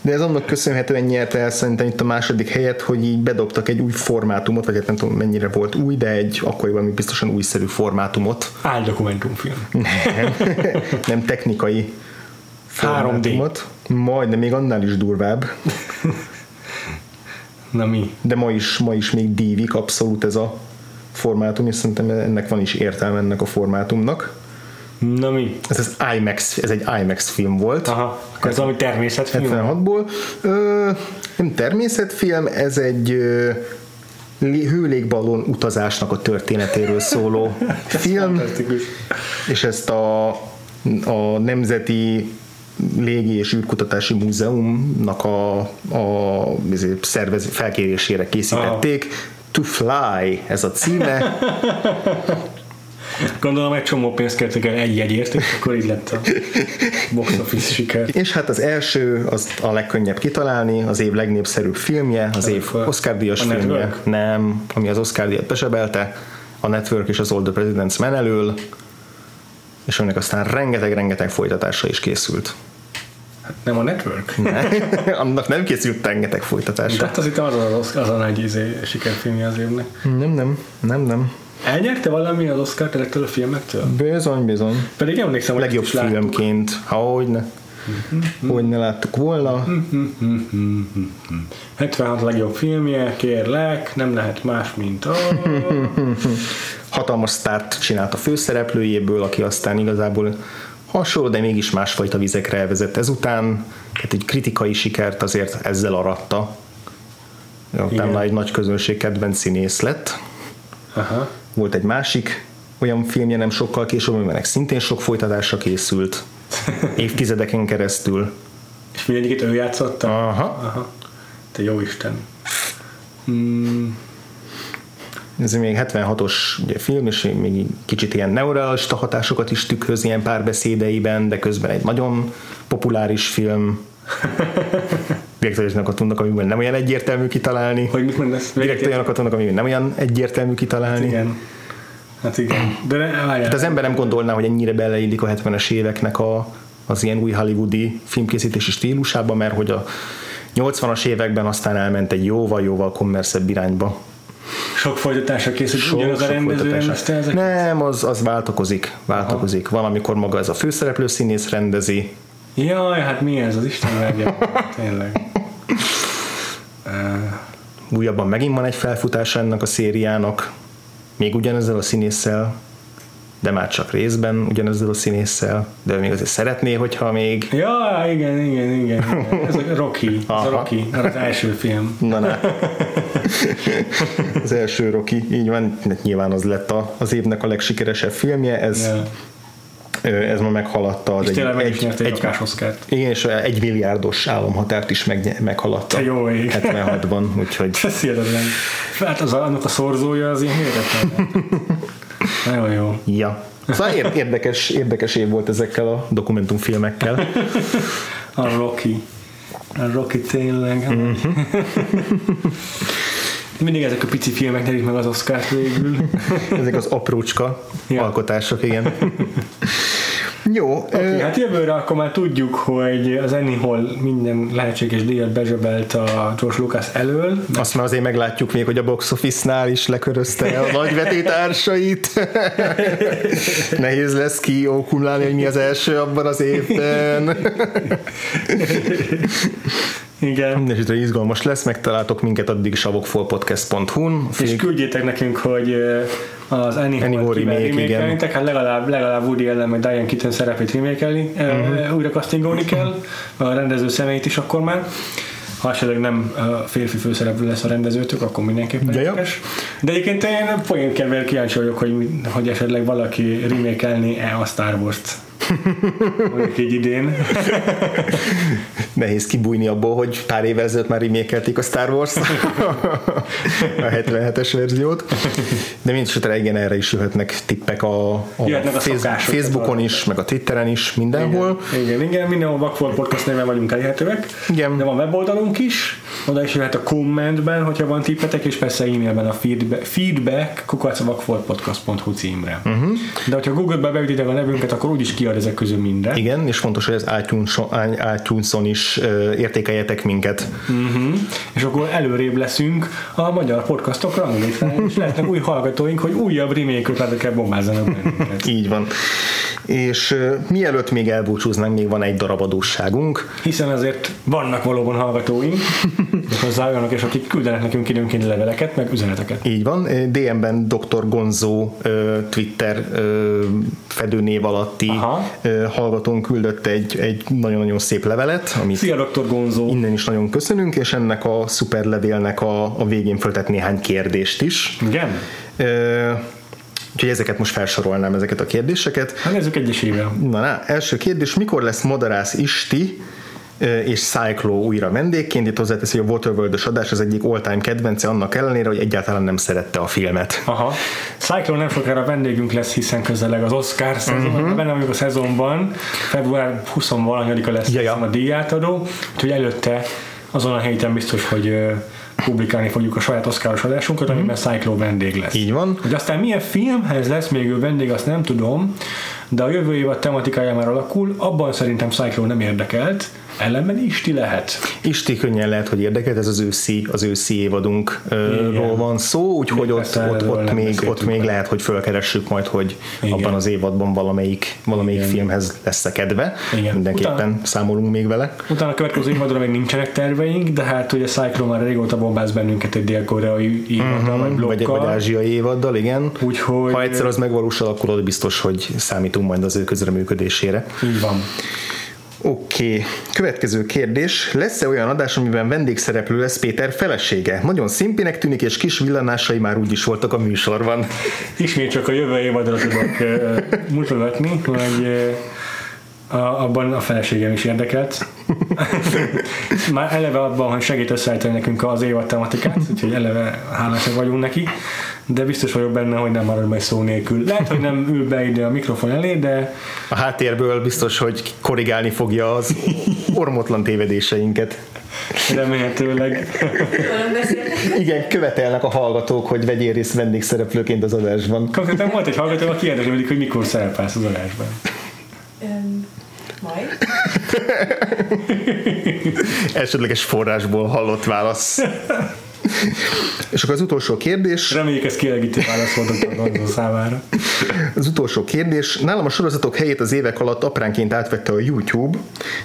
de ez annak köszönhetően nyerte el szerintem itt a második helyet, hogy így bedobtak egy új formátumot, vagy hát nem tudom mennyire volt új, de egy akkoriban még biztosan újszerű formátumot. Áldokumentumfilm. Nem, (laughs) nem technikai 3D. formátumot. Majd, de még annál is durvább. Na mi? De ma is, ma is még dívik abszolút ez a formátum, és szerintem ennek van is értelme ennek a formátumnak. Na mi? Ez az IMAX, ez egy IMAX film volt. Aha. Akkor ez valami természetfilm? 76-ból. Ö, nem természetfilm, ez egy ö, lé- hőlégballon utazásnak a történetéről szóló (laughs) film, és ezt a, a Nemzeti Légi és űrkutatási Múzeumnak a, a ezért szervez, felkérésére készítették. To Fly, ez a címe. (laughs) Gondolom egy csomó pénzt kértek el egy jegyért, és akkor így lett a box office siker. És hát az első, az a legkönnyebb kitalálni, az év legnépszerűbb filmje, az év Network. Oscar-díjas A filmje. Network? Nem, ami az Oscar-díjat besebelte, a Network és az All the President's Men elől, és aminek aztán rengeteg-rengeteg folytatása is készült. Nem a Network? (laughs) Annak nem készült rengeteg folytatása. Tehát az itt az az, az a nagy izé, sikerfilmje az évnek. Nem, nem, nem, nem. Elnyerte valami az Oscar ezektől a filmektől? Bizony, bizony. Pedig emlékszem, hogy Legjobb filmként, ha hogyne. Hogy ne láttuk volna. 76 legjobb filmje, kérlek, nem lehet más, mint a... (laughs) Hatalmas sztárt csinált a főszereplőjéből, aki aztán igazából hasonló, de mégis másfajta vizekre elvezett ezután. Tehát egy kritikai sikert azért ezzel aratta. Utána egy nagy közönség kedvenc színész lett. Aha. Volt egy másik olyan filmje nem sokkal később, aminek szintén sok folytatása készült. (laughs) Évtizedeken keresztül. És mindegyiket ő játszotta? Aha. Aha. Te jó Isten. Mm, Ez még 76-os ugye, film, és még kicsit ilyen neorealista hatásokat is tükröz ilyen párbeszédeiben, de közben egy nagyon populáris film. (laughs) Direkt olyanokat tudnak, amiben nem olyan egyértelmű kitalálni. hogy mit mondasz? Direkt olyanokat tudnak, amiben nem olyan egyértelmű kitalálni. Igen. Hát igen. De ne. Hát az ember nem gondolná, hogy ennyire beleillik a 70-es éveknek a, az ilyen új hollywoodi filmkészítési stílusába, mert hogy a 80-as években aztán elment egy jóval-jóval kommerszebb irányba. Sok folytatásra készült, ugyanaz a rendező rendezte? Nem, az, az változik, változik. Van, amikor maga ez a főszereplő színész rendezi, Jaj, hát mi ez az Isten verje? (laughs) Tényleg. Uh, újabban megint van egy felfutás ennek a szériának, még ugyanezzel a színésszel, de már csak részben ugyanezzel a színésszel, de még azért szeretné, hogyha még ja, igen, igen, igen, igen. Ez a (laughs) Rocky, ez a Aha. Rocky, ez az első film. Na, na. Az első Rocky, így van, nyilván az lett a, az évnek a legsikeresebb filmje, ez, ö, ez ma meghaladta az És egy, meg egy, egy egy, igen, és egy milliárdos államhatárt is meg, meghaladta jó ég. 76-ban, úgyhogy (laughs) Ez hihetetlen. Hát az, annak a szorzója az ilyen hihetetlen. (laughs) Nagyon jó. ja. Szóval ér- érdekes, érdekes év volt ezekkel a dokumentumfilmekkel. (laughs) A Rocky. A Rocky tényleg. Mhm. Mindig ezek a pici filmek nyerik meg az Oscárt végül. Ezek az aprócska Ja. alkotások, igen. (laughs) Jó, Okay, hát jövőre akkor már tudjuk, hogy az Annie-hol minden lehetséges díjat bezsebelt a George Lucas elől. Azt már azért meglátjuk még, hogy a box office-nál is lekörözte a nagyvetétársait. (laughs) Nehéz lesz kiókumlálni, hogy mi az első abban az évben. (laughs) Igen. Mindenesetre izgalmas lesz, megtaláltok minket addig is a vokfolpodcast.hu-n. És küldjétek nekünk, hogy az Annie, Annie Hall remake, igen. remékelnétek, hát legalább, legalább Woody Allen meg Diane Keaton szerepét remékelni, Mhm. uh-huh. újra castingolni kell, a rendező személyét is akkor már. Ha esetleg nem férfi főszereplő lesz a rendezőtök, akkor mindenképpen ja. érdekes. De egyébként én poénkedvel kíváncsi vagyok, hogy, hogy esetleg valaki remékelni-e a Star Wars-t. Mondjuk így idén. (laughs) Nehéz kibújni abból, hogy pár évvel ezelőtt már remékelték a Star Wars (laughs) a 77-es verziót. De mindesetre igen, erre is jöhetnek tippek a, a, Jöhetnek a Facebookon is, meg a Twitteren is, mindenhol. Igen, igen, igen mindenhol Vakfolt Podcast néven vagyunk elérhetőek. Igen. De van weboldalunk is, oda is jöhet a kommentben, hogyha van tippetek, és persze e-mailben a feedback, feedback kukacavakfoltpodcast.hu címre. Uh-huh. De hogyha Google-be beütitek a nevünket, akkor úgyis kiad ezek közül minden. Igen, és fontos, hogy az iTunes-on, is értékeljetek minket. Uh-huh. És akkor előrébb leszünk a magyar podcastok ranglétrán, és lehetnek új hallgatóink, hogy újabb remake-öt kell bombázzanak bennünket. Így van. És mielőtt még elbúcsúznánk, még van egy darab adósságunk. Hiszen azért vannak valóban hallgatóink, és hozzá olyanok is, akik küldenek nekünk időnként leveleket, meg üzeneteket. Így van. DM-ben Dr. Gonzo ö, Twitter fedőnév alatti Aha. ö, hallgatónk küldött egy, egy nagyon-nagyon szép levelet, amit Szia, Dr. Gonzó! innen is nagyon köszönünk, és ennek a szuperlevélnek a, a végén föltett néhány kérdést is. Igen? Ö, úgyhogy ezeket most felsorolnám, ezeket a kérdéseket. Hát nézzük egyesével. Na, na, első kérdés, mikor lesz Madarász Isti és Cyclo újra vendégként. Itt hozzáteszi, hogy a waterworld adás az egyik all-time kedvence, annak ellenére, hogy egyáltalán nem szerette a filmet. Aha. Cyclo nem sokára vendégünk lesz, hiszen közeleg az Oscar szezon, uh-huh. benne vagyunk a szezonban, február 20 valanyadika lesz Ja, ja. a díjátadó, úgyhogy előtte azon a héten biztos, hogy publikálni fogjuk a saját oszkáros adásunkat, amiben Cyclo vendég lesz. Így van. Hogy aztán milyen filmhez lesz még ő vendég, azt nem tudom, de a jövő évad tematikája már alakul, abban szerintem Cyclo nem érdekelt, ellenben Isti lehet. Isti könnyen lehet, hogy érdekelt, ez az őszi, az őszi évadunkról van szó, úgyhogy ott, ott, ott, még, ott még lehet, hogy fölkeressük majd, hogy Igen. abban az évadban valamelyik, valamelyik Igen. filmhez lesz kedve. Igen. Mindenképpen Utána- számolunk még vele. Utána a következő évadra még nincsenek terveink, de hát ugye Cyclo már régóta bombáz bennünket egy dél-koreai évaddal, vagy Vagy egy vagy blokkal. ázsiai évaddal, igen. Úgyhogy Ha egyszer az megvalósul, akkor az biztos, hogy számítunk majd az ő közreműködésére. így van. Oké, okay. következő kérdés. Lesz-e olyan adás, amiben vendégszereplő lesz Péter felesége? Nagyon szimpinek tűnik, és kis villanásai már úgy is voltak a műsorban. Ismét csak a jövő évadra tudok mutogatni, hogy a, abban a feleségem is érdekelt. (laughs) Már eleve abban, hogy segít összeállítani nekünk az évad tematikát, úgyhogy eleve hálásak vagyunk neki, de biztos vagyok benne, hogy nem marad majd szó nélkül. Lehet, hogy nem ül be ide a mikrofon elé, de A háttérből biztos, hogy korrigálni fogja az ormotlan tévedéseinket. remélhetőleg. Igen, követelnek a hallgatók, hogy vegyél részt vendégszereplőként az adásban. Konkrétan volt egy hallgató, aki érdeklődik, hogy mikor szerepelsz az adásban. Öm, majd. Elsődleges forrásból hallott válasz. És akkor az utolsó kérdés. Reméljük ez kielégítő válasz volt a számára. Az utolsó kérdés. Nálam a sorozatok helyét az évek alatt apránként átvette a YouTube.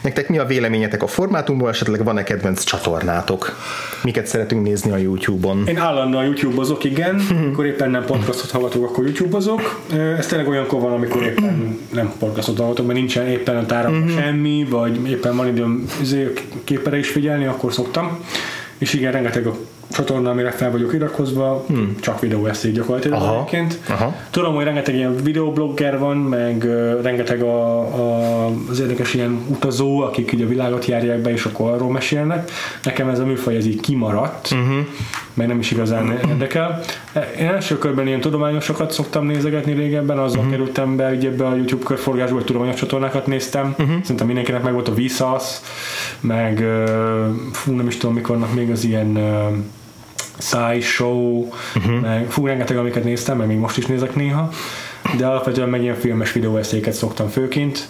Nektek mi a véleményetek a formátumból, esetleg van-e kedvenc csatornátok? Miket szeretünk nézni a YouTube-on? Én állandóan YouTube-ozok, igen. Amikor éppen nem podcastot hallgatok, akkor YouTube-ozok. Ez tényleg olyankor van, amikor éppen nem podcastot hallgatok, mert nincsen éppen a táramban semmi, vagy éppen van időm izé, képere is figyelni, akkor szoktam. És igen, rengeteg a csatorna, amire fel vagyok iratkozva, csak videó eszély gyakorlatilag Aha, egyébként. aha. Tudom, hogy rengeteg ilyen videoblogger van, meg ö, rengeteg a, a, az érdekes ilyen utazó, akik ugye a világot járják be, és akkor arról mesélnek. Nekem ez a műfaj ez így kimaradt, uh-huh. meg nem is igazán (clears throat) érdekel. Én első körben ilyen tudományosokat szoktam nézegetni régebben, azzal uh-huh. kerültem be ugye ebbe a YouTube körforgásba, hogy tudományos csatornákat néztem. Uh-huh. Szerintem mindenkinek meg volt a Vsauce, meg ö, fú, nem is tudom mikornak még az ilyen ö, SciShow, uh-huh. meg fú, rengeteg, amiket néztem, meg még most is nézek néha, de alapvetően meg ilyen filmes videóeszéket szoktam főként.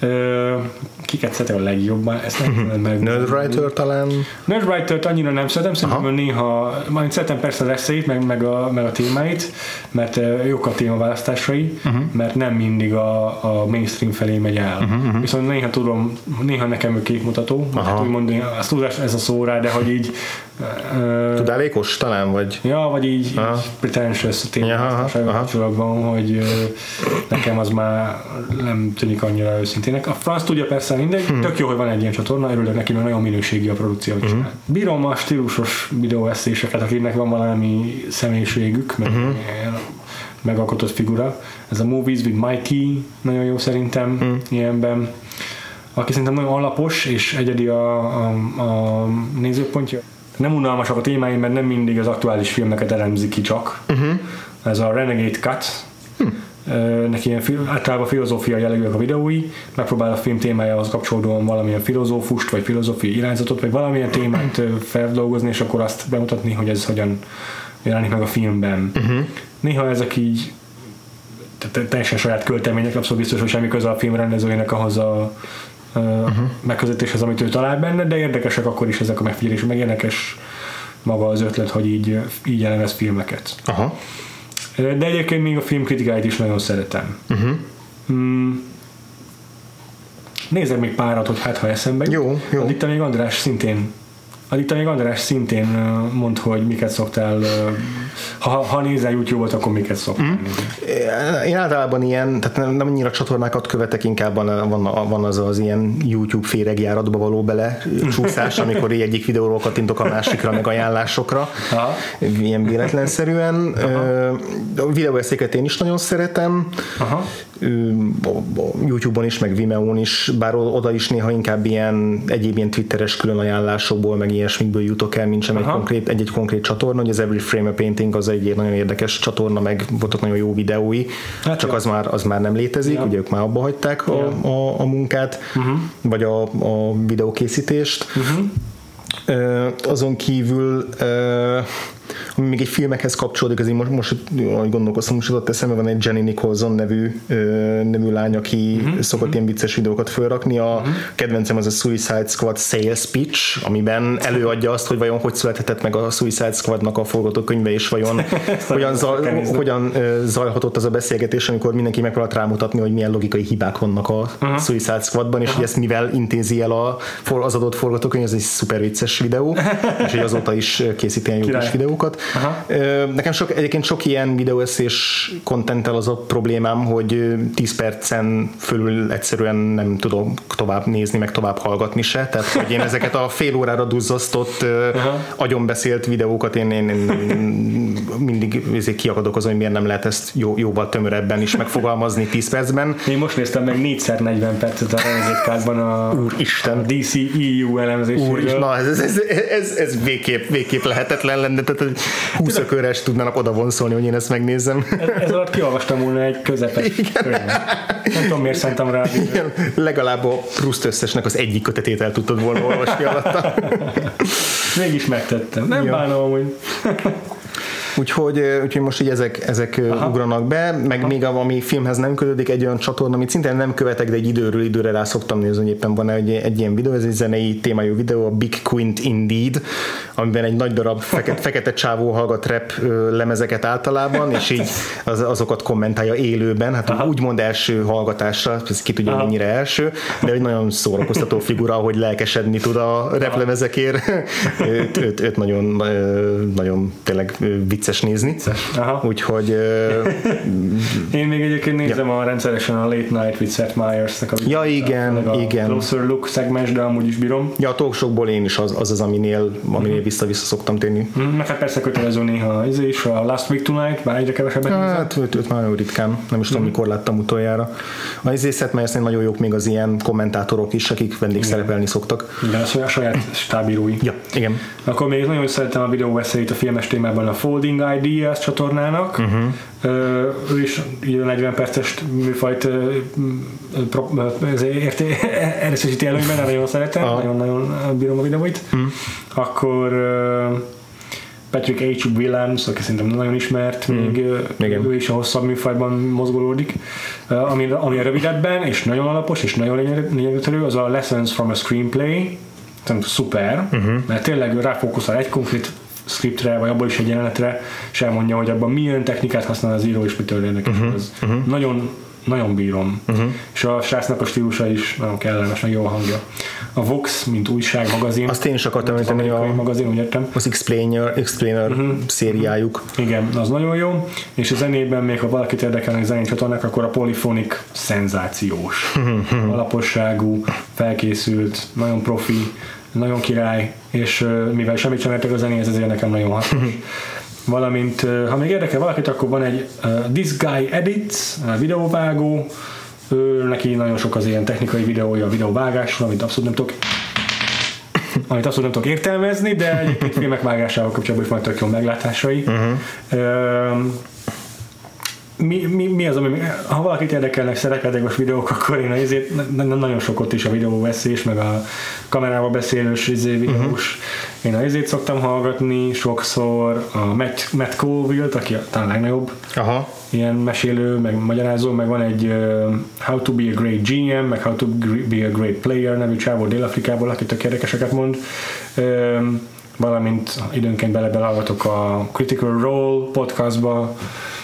Ö, kiket szeretem a legjobban, ezt nem tudom meg. Nerdwriter talán? Nerdwriter-t annyira nem szeretem, szerintem ő néha, majd szeretem persze az eszeit, meg, meg, a, meg a témáit, mert jók a témaválasztásai, uh-huh. mert nem mindig a, a mainstream felé megy el. Uh-huh. Viszont néha tudom, néha nekem ő képmutató, hát úgymond azt tudás ez a szó rá, de hogy így ö, Tudálékos talán, vagy? Ja, vagy így, Aha. így pretentious a aha, aha. kapcsolatban, hogy ö, nekem az már nem tűnik annyira őszintének. A franc tudja persze mindegy, Hm. hmm. tök jó, hogy van egy ilyen csatorna, örülök neki, mert nagyon minőségi a produkció, Hm. csinál. Bírom a stílusos videóeszéseket, akiknek van valami személyiségük, meg Hm. ilyen megalkotott figura. Ez a Movies with Mikey nagyon jó szerintem Hm. ilyenben aki szerintem nagyon alapos és egyedi a, a, a nézőpontja. Nem unalmasak a témái, mert nem mindig az aktuális filmeket elemzi ki csak. Uh-huh. Ez a Renegade Cut, Ö, neki ilyen általában filozófia jellegűek a videói, megpróbál a film témájához kapcsolódóan valamilyen filozófust, vagy filozófiai irányzatot, vagy valamilyen témát feldolgozni, és akkor azt bemutatni, hogy ez hogyan jelenik meg a filmben. Uh-huh. Néha ezek így te- te- teljesen saját költemények, abszolút biztos, hogy semmi köze a film rendezőjének ahhoz a uh-huh. megközelítéshez, amit ő talál benne, de érdekesek akkor is ezek a megfigyelések, meg érdekes maga az ötlet, hogy így, így elemez filmeket. Aha. De egyébként még a filmkritikáit is nagyon szeretem. Uh-huh. Mm. Nézzek még párat, hogy hát ha eszembe jut. Jó, jó. Addig te még András szintén Addig még András szintén mond, hogy miket szoktál, ha, ha nézel YouTube-ot, akkor miket szoktál mm. Én általában ilyen, tehát nem, nem annyira csatornákat követek, inkább van, van, van az az ilyen YouTube féregjáratba való bele csúszás, amikor egyik videóról kattintok a másikra, meg ajánlásokra, Aha. ilyen véletlenszerűen. Ö, A videóeszéket én is nagyon szeretem. Aha. YouTube-on is, meg Vimeo-n is, bár oda is néha inkább ilyen egyéb ilyen twitteres különajánlásokból, meg ilyesmikből jutok el, mint sem egy konkrét, egy-egy konkrét csatorna, hogy az Every Frame a Painting az egy nagyon érdekes csatorna, meg voltak nagyon jó videói, Hát csak ja. az már, az már nem létezik, Ja. ugye ők már abba hagyták a, a, a munkát, uh-huh. vagy a, a videókészítést. Uh-huh. Azon kívül ami még egy filmekhez kapcsolódik, azért most, most ahogy gondolkoztam, most jutott eszembe, van egy Jenny Nicholson nevű, ö, nevű lány, aki uh-huh. szokott ilyen vicces videókat felrakni. A uh-huh. kedvencem az a Suicide Squad sales pitch, amiben előadja azt, hogy vajon hogy születhetett meg a Suicide Squadnak a forgatókönyve, és vajon (laughs) hogyan, nézni. hogyan ö, zajlhatott az a beszélgetés, amikor mindenki megpróbált rámutatni, hogy milyen logikai hibák vannak a uh-huh. Suicide Squadban, és hogy ezt mivel intézi el a, az adott forgatókönyv, ez egy szuper vicces videó, (laughs) és hogy azóta is készít ilyen jó kis videókat. Aha. Ö, Nekem sok, egyébként sok ilyen videóeszés kontenttel az a problémám, hogy ö, 10 percen fölül egyszerűen nem tudom tovább nézni, meg tovább hallgatni se. Tehát, hogy én ezeket a fél órára duzzasztott, ö, agyonbeszélt videókat én, én, én mindig kiakadok azon, hogy miért nem lehet ezt jó, jóval tömörebben is megfogalmazni 10 percben. Én most néztem meg 4x40 percet a Renezékkádban a, Úristen. a DC EU elemzéséről. Úr na ez, ez, ez, ez, ez végképp, végképp lehetetlen lenne, tehát 20 ökörres tudnának oda vonszolni, hogy én ezt megnézzem. Ez, ez alatt kiolvastam volna egy közepes könyvet. Nem tudom, miért szántam rá. Igen, legalább a Proust összesnek az egyik kötetét el tudtad volna olvasni alatta. Mégis megtettem. Nem Jó. bánom amúgy. Úgyhogy, úgyhogy most így ezek, ezek Aha. ugranak be, meg Aha. még a- ami filmhez nem kötődik, egy olyan csatorna, amit szintén nem követek, de egy időről időre rá szoktam nézni, hogy éppen van egy, egy ilyen videó, ez egy zenei témájú videó, a Big Quint Indeed, amiben egy nagy darab fekete, (laughs) fekete csávó hallgat rap lemezeket általában, és így az, azokat kommentálja élőben, hát Aha. úgymond első hallgatásra, ez ki tudja, Aha. mennyire első, de egy nagyon szórakoztató figura, hogy lelkesedni tud a replemezekért. (laughs) őt, őt, őt nagyon, nagyon tényleg ö, vicces nézni. Aha. Úgyhogy ö, (laughs) Én még egyébként nézem a rendszeresen a Late Night with Seth Meyers-nek a Ja, igen, meg a igen. Closer Look szegmens, de amúgy is bírom. ja, a talkshow én is az az, az aminél, aminél vissza-vissza szoktam térni. Mm, Meg hát persze kötelező néha ez is, a Last Week Tonight, bár egyre kevesebbet nézem. Hát őt, őt már nagyon ritkán, nem is tudom, mikor láttam utoljára. A izészet, mert nagyon jók még az ilyen kommentátorok is, akik vendégszerepelni szoktak. Igen, a saját stábírói. Ja, igen. Akkor még nagyon szeretem a videóveszélyt a filmes témában a Folding Ideas csatornának. Uh-huh. Ő is így a 40 perces műfajt (laughs) erősíti előnyben, de nagyon szeretem, nagyon-nagyon bírom a videóit. Uh-huh. Akkor Patrick H. Williams, aki szerintem nagyon ismert, Mhm. még Igen. ő is a hosszabb műfajban mozgolódik, Uh, ami, ami a rövidebben, és nagyon alapos, és nagyon lényeg- lényegtörő, az a Lessons from a Screenplay, szerintem szuper, uh-huh. mert tényleg ráfókuszál egy konkrét scriptre, vagy abból is egy jelenetre, és elmondja, hogy abban milyen technikát használ az író, és mitől érdekes uh-huh. ez. Uh-huh. Nagyon, nagyon bírom. Uh-huh. És a srácnak a stílusa is nagyon kellemes, meg jó a hangja. A Vox, mint újság, magazin. Azt én is akartam az említeni, amerikai a- magazin, úgy értem. Az Explainer, Explainer uh-huh. szériájuk. Igen, az nagyon jó, és a zenében még, ha valakit érdekelnek zenei csatornák, akkor a Polyphonic szenzációs, alaposságú, felkészült, nagyon profi, nagyon király, és mivel semmit sem értek a zenéhez, ezért nekem nagyon hasznos. (laughs) Valamint, ha még érdekel valakit, akkor van egy uh, This Guy Edits, videóvágó, ő, neki nagyon sok az ilyen technikai videója a videóvágásról, amit abszolút nem tudok (laughs) amit abszolút nem tudok értelmezni, de egyébként (laughs) filmek vágásával kapcsolatban is majd tök jó meglátásai. Uh-huh. Mi, mi, mi, az, ami, ha valakit érdekelnek szerepjátékos videók, akkor én azért nagyon sok ott is a videóveszés, meg a kamerával beszélős izé, videós. Uh-huh. Én a izét szoktam hallgatni sokszor, a Matt, Matt Colville-t, aki a- talán legnagyobb Aha. ilyen mesélő, meg magyarázó, meg van egy uh, How to be a great GM, meg How to be a great player nevű csávó Dél-Afrikából, aki tök érdekeseket mond. Um, valamint időnként bele-belehallgatok a Critical Role podcastba,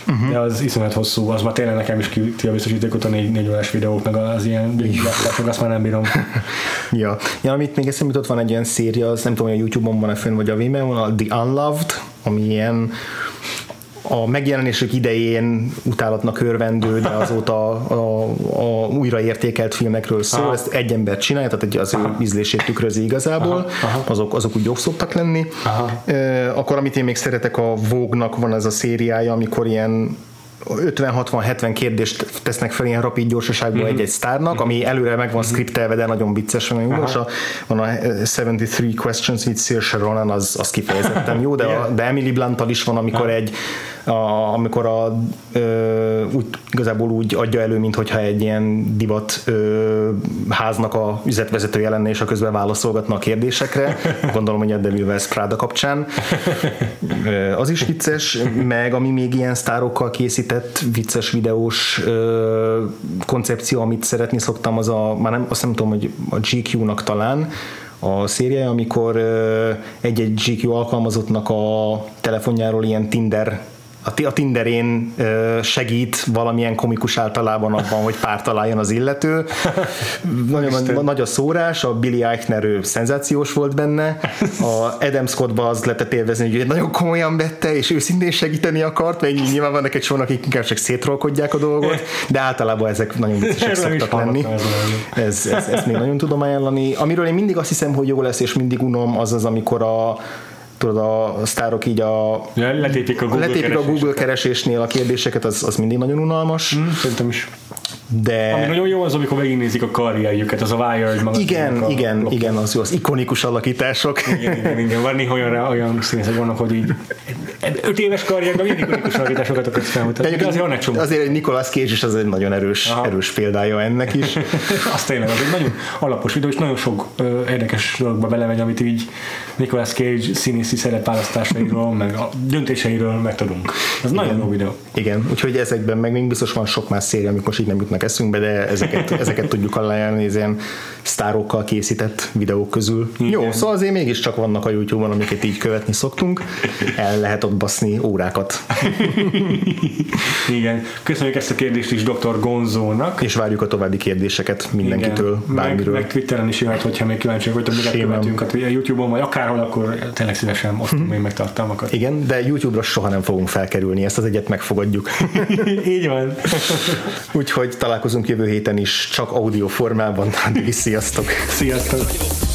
uh-huh. de az iszonyat hosszú, az már tényleg nekem is ki a biztosítékot a négy, négy órás videók, meg az ilyen végigvágások, azt már nem bírom. (laughs) Ja. ja, amit még eszembe jutott, van egy ilyen széria, az nem tudom, hogy a Youtube-on van-e fönn, vagy a Vimeo-on, a The Unloved, ami ilyen a megjelenésük idején utálatnak örvendő, de azóta a, a, a újraértékelt filmekről szól. Aha. Ezt egy ember csinálja, tehát az ő ízlését tükrözi igazából. Aha, aha. Azok, azok úgy jók szoktak lenni. Aha. Ö, akkor amit én még szeretek, a Vogue-nak van ez a szériája, amikor ilyen 50-60-70 kérdést tesznek fel ilyen rapid gyorsaságban uh-huh. egy-egy sztárnak, ami előre meg van uh-huh. skriptelve, de nagyon vicces, nagyon jó. Uh-huh. Van a 73 Questions with Saoirse Ronan, az, az kifejezetten jó, de, a, de Emily blunt is van, amikor uh-huh. egy a, amikor a, ö, úgy, igazából úgy adja elő, mintha egy ilyen divat ö, háznak a üzletvezetője lenne, és a közben válaszolgatna a kérdésekre. (laughs) Gondolom, hogy a Devil Prada kapcsán. Az is vicces, meg ami még ilyen sztárokkal készített vicces videós ö, koncepció, amit szeretni szoktam, az a, már nem, azt nem tudom, hogy a GQ-nak talán, a széria, amikor egy-egy GQ alkalmazottnak a telefonjáról ilyen Tinder a Tinderén segít valamilyen komikus általában abban, hogy pár találjon az illető. (laughs) Nagyon nagy a szórás, a Billy Eichner ő szenzációs volt benne, a Adam Scottba az lehetett élvezni, hogy nagyon komolyan vette, és őszintén segíteni akart, mert nyilván vannak egy sornak, akik inkább csak szétrolkodják a dolgot, de általában ezek nagyon viccesek szoktak lenni. Ez, ez, ezt még nagyon tudom ajánlani. Amiről én mindig azt hiszem, hogy jó lesz, és mindig unom, az az, amikor a tudod, a sztárok így a, ja, letépik a Google, letépik a Google keresésnél a kérdéseket, az, az mindig nagyon unalmas. Mm, szerintem is. De... Ami nagyon jó az, amikor végignézik a karrierjüket, az a Wired maga. Igen, a igen, lopjuk. igen, az jó, az ikonikus alakítások. Igen, igen, igen. Van néha olyan, olyan színészek vannak, hogy így öt éves karrierben mindig ikonikus alakításokat akarsz felmutatni. De azért van egy csomó. Azért egy Nicolas Cage is az egy nagyon erős, Aha. erős példája ennek is. (laughs) az tényleg, az egy nagyon alapos videó, és nagyon sok ö, érdekes dologba belemegy, amit így Nicolas Cage színészi szerepválasztásairól, meg a döntéseiről megtudunk. Ez igen. nagyon jó videó. Igen, úgyhogy ezekben meg még biztos van sok más széria, amik most így nem jutnak eszünkbe, de ezeket, (laughs) ezeket tudjuk ajánlani, az ilyen sztárokkal készített videók közül. Igen. Jó, szóval azért mégiscsak vannak a YouTube-on, amiket így követni szoktunk. El lehet ott baszni órákat. (laughs) Igen. Köszönjük ezt a kérdést is dr. Gonzónak. És várjuk a további kérdéseket mindenkitől, Igen. bármiről. Meg, meg Twitteren is jöhet, hogyha még kíváncsiak vagytok, miket követünk a YouTube-on, vagy akárhol, akkor tényleg szívesen osztom hmm. még meg tartalmakat. Igen, de YouTube-ra soha nem fogunk felkerülni, ezt az egyet megfogadjuk. (laughs) Így van. Úgyhogy találkozunk jövő héten is, csak audio formában. (laughs) Sziasztok! Sziasztok!